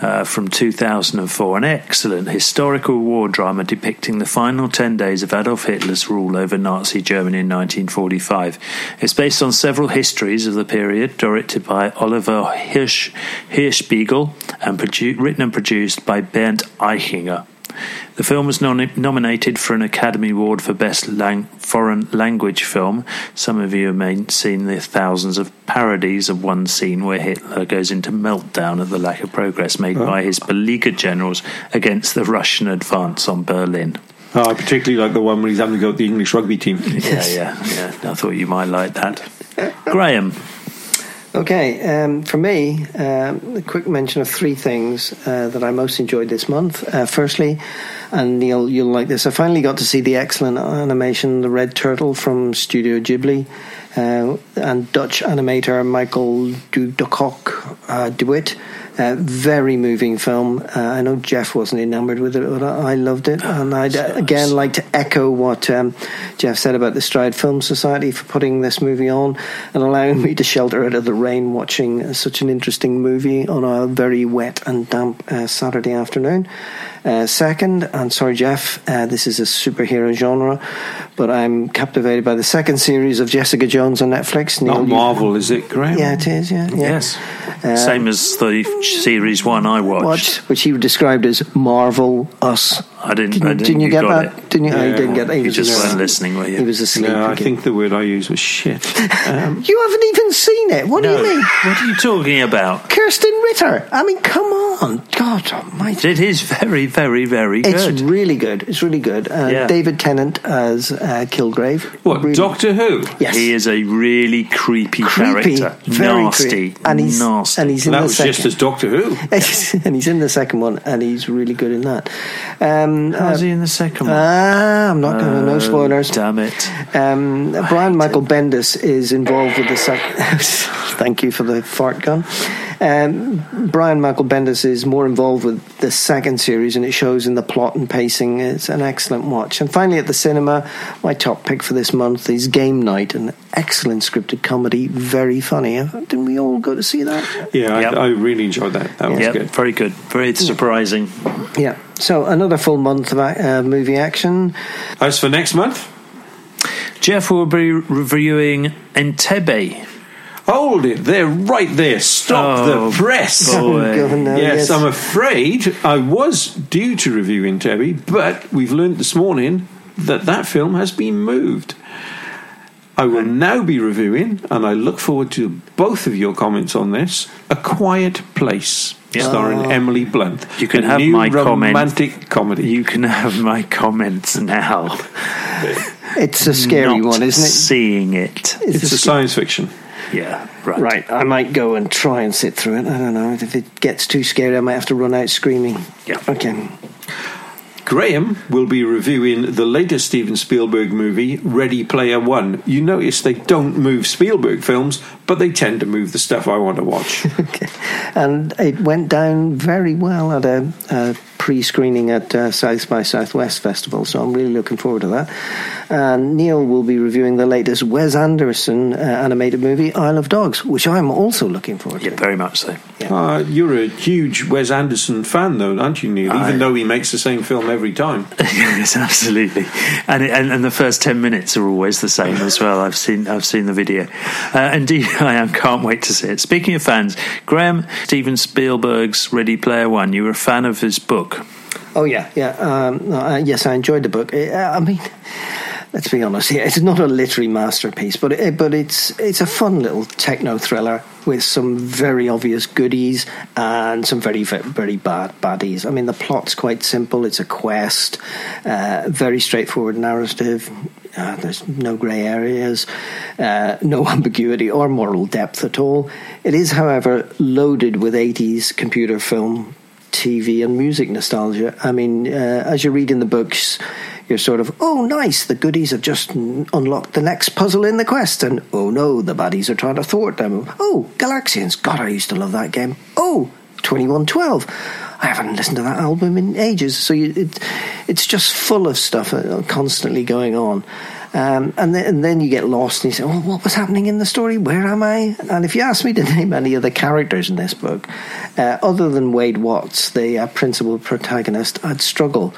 Uh, from 2004, an excellent historical war drama depicting the final 10 days of Adolf Hitler's rule over Nazi Germany in 1945. It's based on several histories of the period, directed by Oliver Hirsch, Hirschbiegel and produ- written and produced by Bernd Eichinger. The film was non- nominated for an Academy Award for Best lang- Foreign Language Film. Some of you may have seen the thousands of parodies of one scene where Hitler goes into meltdown at the lack of progress made oh. by his beleaguered generals against the Russian advance on Berlin. Oh, I particularly like the one where he's having to go with the English rugby team. Yeah, yeah, yeah. I thought you might like that. Graham, Okay, um, for me, um, a quick mention of three things uh, that I most enjoyed this month. Uh, firstly, and Neil, you'll like this, I finally got to see the excellent animation The Red Turtle from Studio Ghibli uh, and Dutch animator Michael Dudokok uh, DeWitt. Uh, very moving film. Uh, I know Jeff wasn't enamored with it, but I I loved it. And I'd uh, again like to echo what um, Jeff said about the Stroud Film Society for putting this movie on and allowing me to shelter out of the rain watching such an interesting movie on a very wet and damp uh, Saturday afternoon. Uh, second, and sorry, Jeff, uh, this is a superhero genre, but I'm captivated by the second series of Jessica Jones on Netflix. Not you- Marvel, is it, Graham? Yeah, it is. Yeah, yeah. yes. Same as the series one I watched. Watched, which he described as Marvel Us. I didn't. Didn't, I didn't, didn't you get that? It. Didn't you? oh, you didn't get that. He You was just asleep. weren't listening, were you? He was asleep. No, I again. think the word I used was shit. Um, you haven't even seen it. What No. do you mean? What are you talking about? Krysten Ritter. I mean, come on, God Almighty. It is very, very, very good. It's really good. It's really good. Uh, Yeah. David Tennant as uh, Kilgrave. what, Really- Doctor Who? Yes. He is a really creepy, Creepy, character. nasty, creepy. and he's nasty. and he's in That the was second. just as Doctor Who. and he's in the second one, and he's really good in that. Um, How's uh, he in the second one? ah, I'm not going to. no Oh, spoilers. Damn it! Um, Brian Michael Bendis is involved with the second. Thank you for the fart gun. Um, Brian Michael Bendis is more involved with the second series, and it shows in the plot and pacing. It's an excellent watch. And finally, at the cinema, my top pick for this month is Game Night, an excellent scripted comedy, very funny. Didn't we all go to see that? Yeah, Yep. I, I really enjoyed that. That was Yeah, good. very good, very surprising. Yeah. So another full month of uh, movie action. As for next month, Jeff will be reviewing Entebbe. Hold it. They're right there. Stop Oh, the press. boy. Oh, Governor, Yes, I'm afraid I was due to review Entebbe, but we've learned this morning that that film has been moved. I will now be reviewing, and I look forward to both of your comments on this. A Quiet Place, Yeah. starring oh. Emily Blunt. You can a have new my comment. romantic comedy. You can have my comments now. It's a scary Not one, isn't it? Seeing it. it's a science fiction. Yeah, right. Right, I might go and try and sit through it. I don't know. If it gets too scary, I might have to run out screaming. Yeah. Okay. Graham will be reviewing the latest Steven Spielberg movie, Ready Player One. You notice they don't move Spielberg films, but they tend to move the stuff I want to watch. Okay. And it went down very well at a, a pre-screening at uh, South by Southwest Festival, so I'm really looking forward to that. And Neil will be reviewing the latest Wes Anderson uh, animated movie, Isle of Dogs, which I'm also looking forward to. Yeah, very much so. Uh, you're a huge Wes Anderson fan, though, aren't you, Neil? I- Even though he makes the same film every time. yes, absolutely. And, it, and and the first ten minutes are always the same as well. I've seen I've seen the video. Uh, indeed, I am. Can't wait to see it. Speaking of fans, Graham Steven Spielberg's Ready Player One. You were a fan of his book. Oh yeah, yeah. Um, uh, yes, I enjoyed the book. Uh, I mean, let's be honest. It's not a literary masterpiece, but it, but it's it's a fun little techno thriller with some very obvious goodies and some very very bad baddies. I mean, the plot's quite simple. It's a quest, uh, very straightforward narrative. Uh, there's no grey areas, uh, no ambiguity or moral depth at all. It is, however, loaded with 80s computer film TV and music nostalgia. I mean, uh, as you read in the books, you're sort of, oh, nice, the goodies have just unlocked the next puzzle in the quest, and oh no, the baddies are trying to thwart them. Oh, Galaxians, God, I used to love that game. Oh, 2112. I haven't listened to that album in ages. So you, it, it's just full of stuff uh, constantly going on. Um, and, then, and then you get lost and you say, well, what was happening in the story? Where am I? And if you ask me to name any of the characters in this book, uh, other than Wade Watts, the uh, principal protagonist, I'd struggle.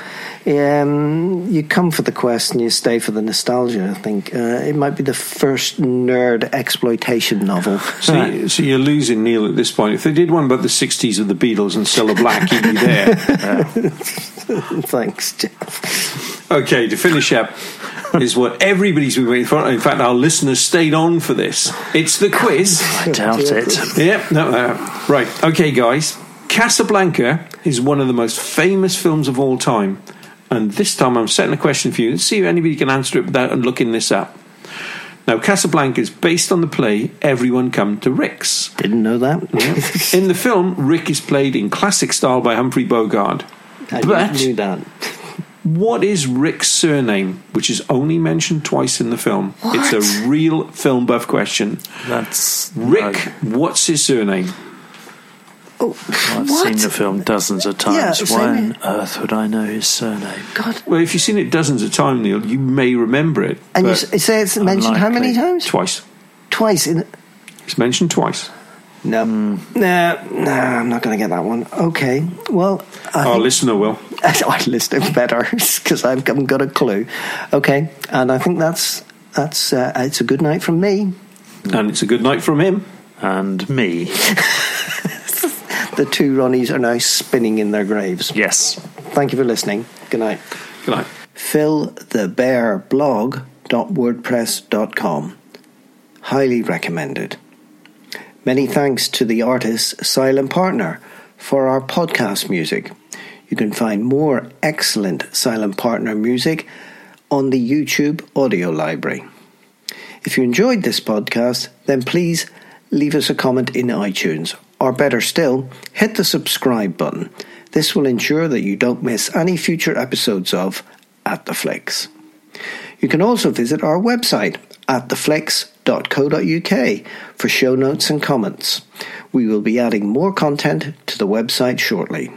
Um, you come for the quest and you stay for the nostalgia, I think. Uh, it might be the first nerd exploitation novel. So, you, so you're losing Neil at this point. If they did one about the 60s of the Beatles and Cilla Black, you'd be there. Thanks, Jeff. Okay, to finish up is what everybody's been waiting for. In fact, our listeners stayed on for this. It's the quiz. I doubt it. Yep. No, uh, right. Okay, guys. Casablanca is one of the most famous films of all time. And this time I'm setting a question for you. Let's see if anybody can answer it without looking this up. Now, Casablanca is based on the play Everyone Come to Rick's. Didn't know that. In the film, Rick is played in classic style by Humphrey Bogart. I But- knew that. What is Rick's surname, which is only mentioned twice in the film? It's a real film buff question. That's Rick, what's his surname? Oh, I've what? seen the film dozens of times. Yeah, Why on earth would I know his surname? God. Well, if you've seen it dozens of times, Neil, you may remember it. And you say it's mentioned how many times? twice. Twice. In, It's mentioned twice. no. Nah, nah, I'm not going to get that one. Okay. Well, I Our think listener will. Our listener better because I haven't got a clue. Okay. And I think that's that's uh, it's a good night from me. And it's a good night from him. And me. The two Ronnies are now spinning in their graves. Yes. Thank you for listening. Good night. Good night. philthebearblog.wordpress.com. Highly recommended. Many thanks to the artist Silent Partner for our podcast music. You can find more excellent Silent Partner music on the YouTube audio library. If you enjoyed this podcast, then please leave us a comment in iTunes, or better still, hit the subscribe button. This will ensure that you don't miss any future episodes of At the Flicks. You can also visit our website at theflix.co.uk for show notes and comments. We will be adding more content to the website shortly.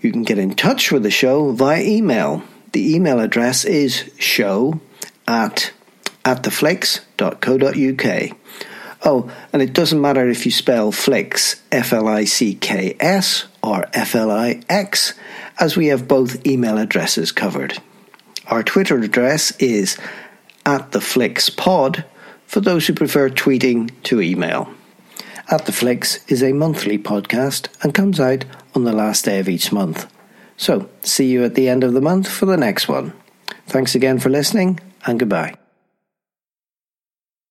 You can get in touch with the show via email. The email address is show at at attheflix.co.uk. Oh, and it doesn't matter if you spell flicks F L I C K S or F L I X, as we have both email addresses covered. Our Twitter address is at the Flicks Pod for those who prefer tweeting to email. At the Flicks is a monthly podcast and comes out on the last day of each month. So, see you at the end of the month for the next one. Thanks again for listening and goodbye.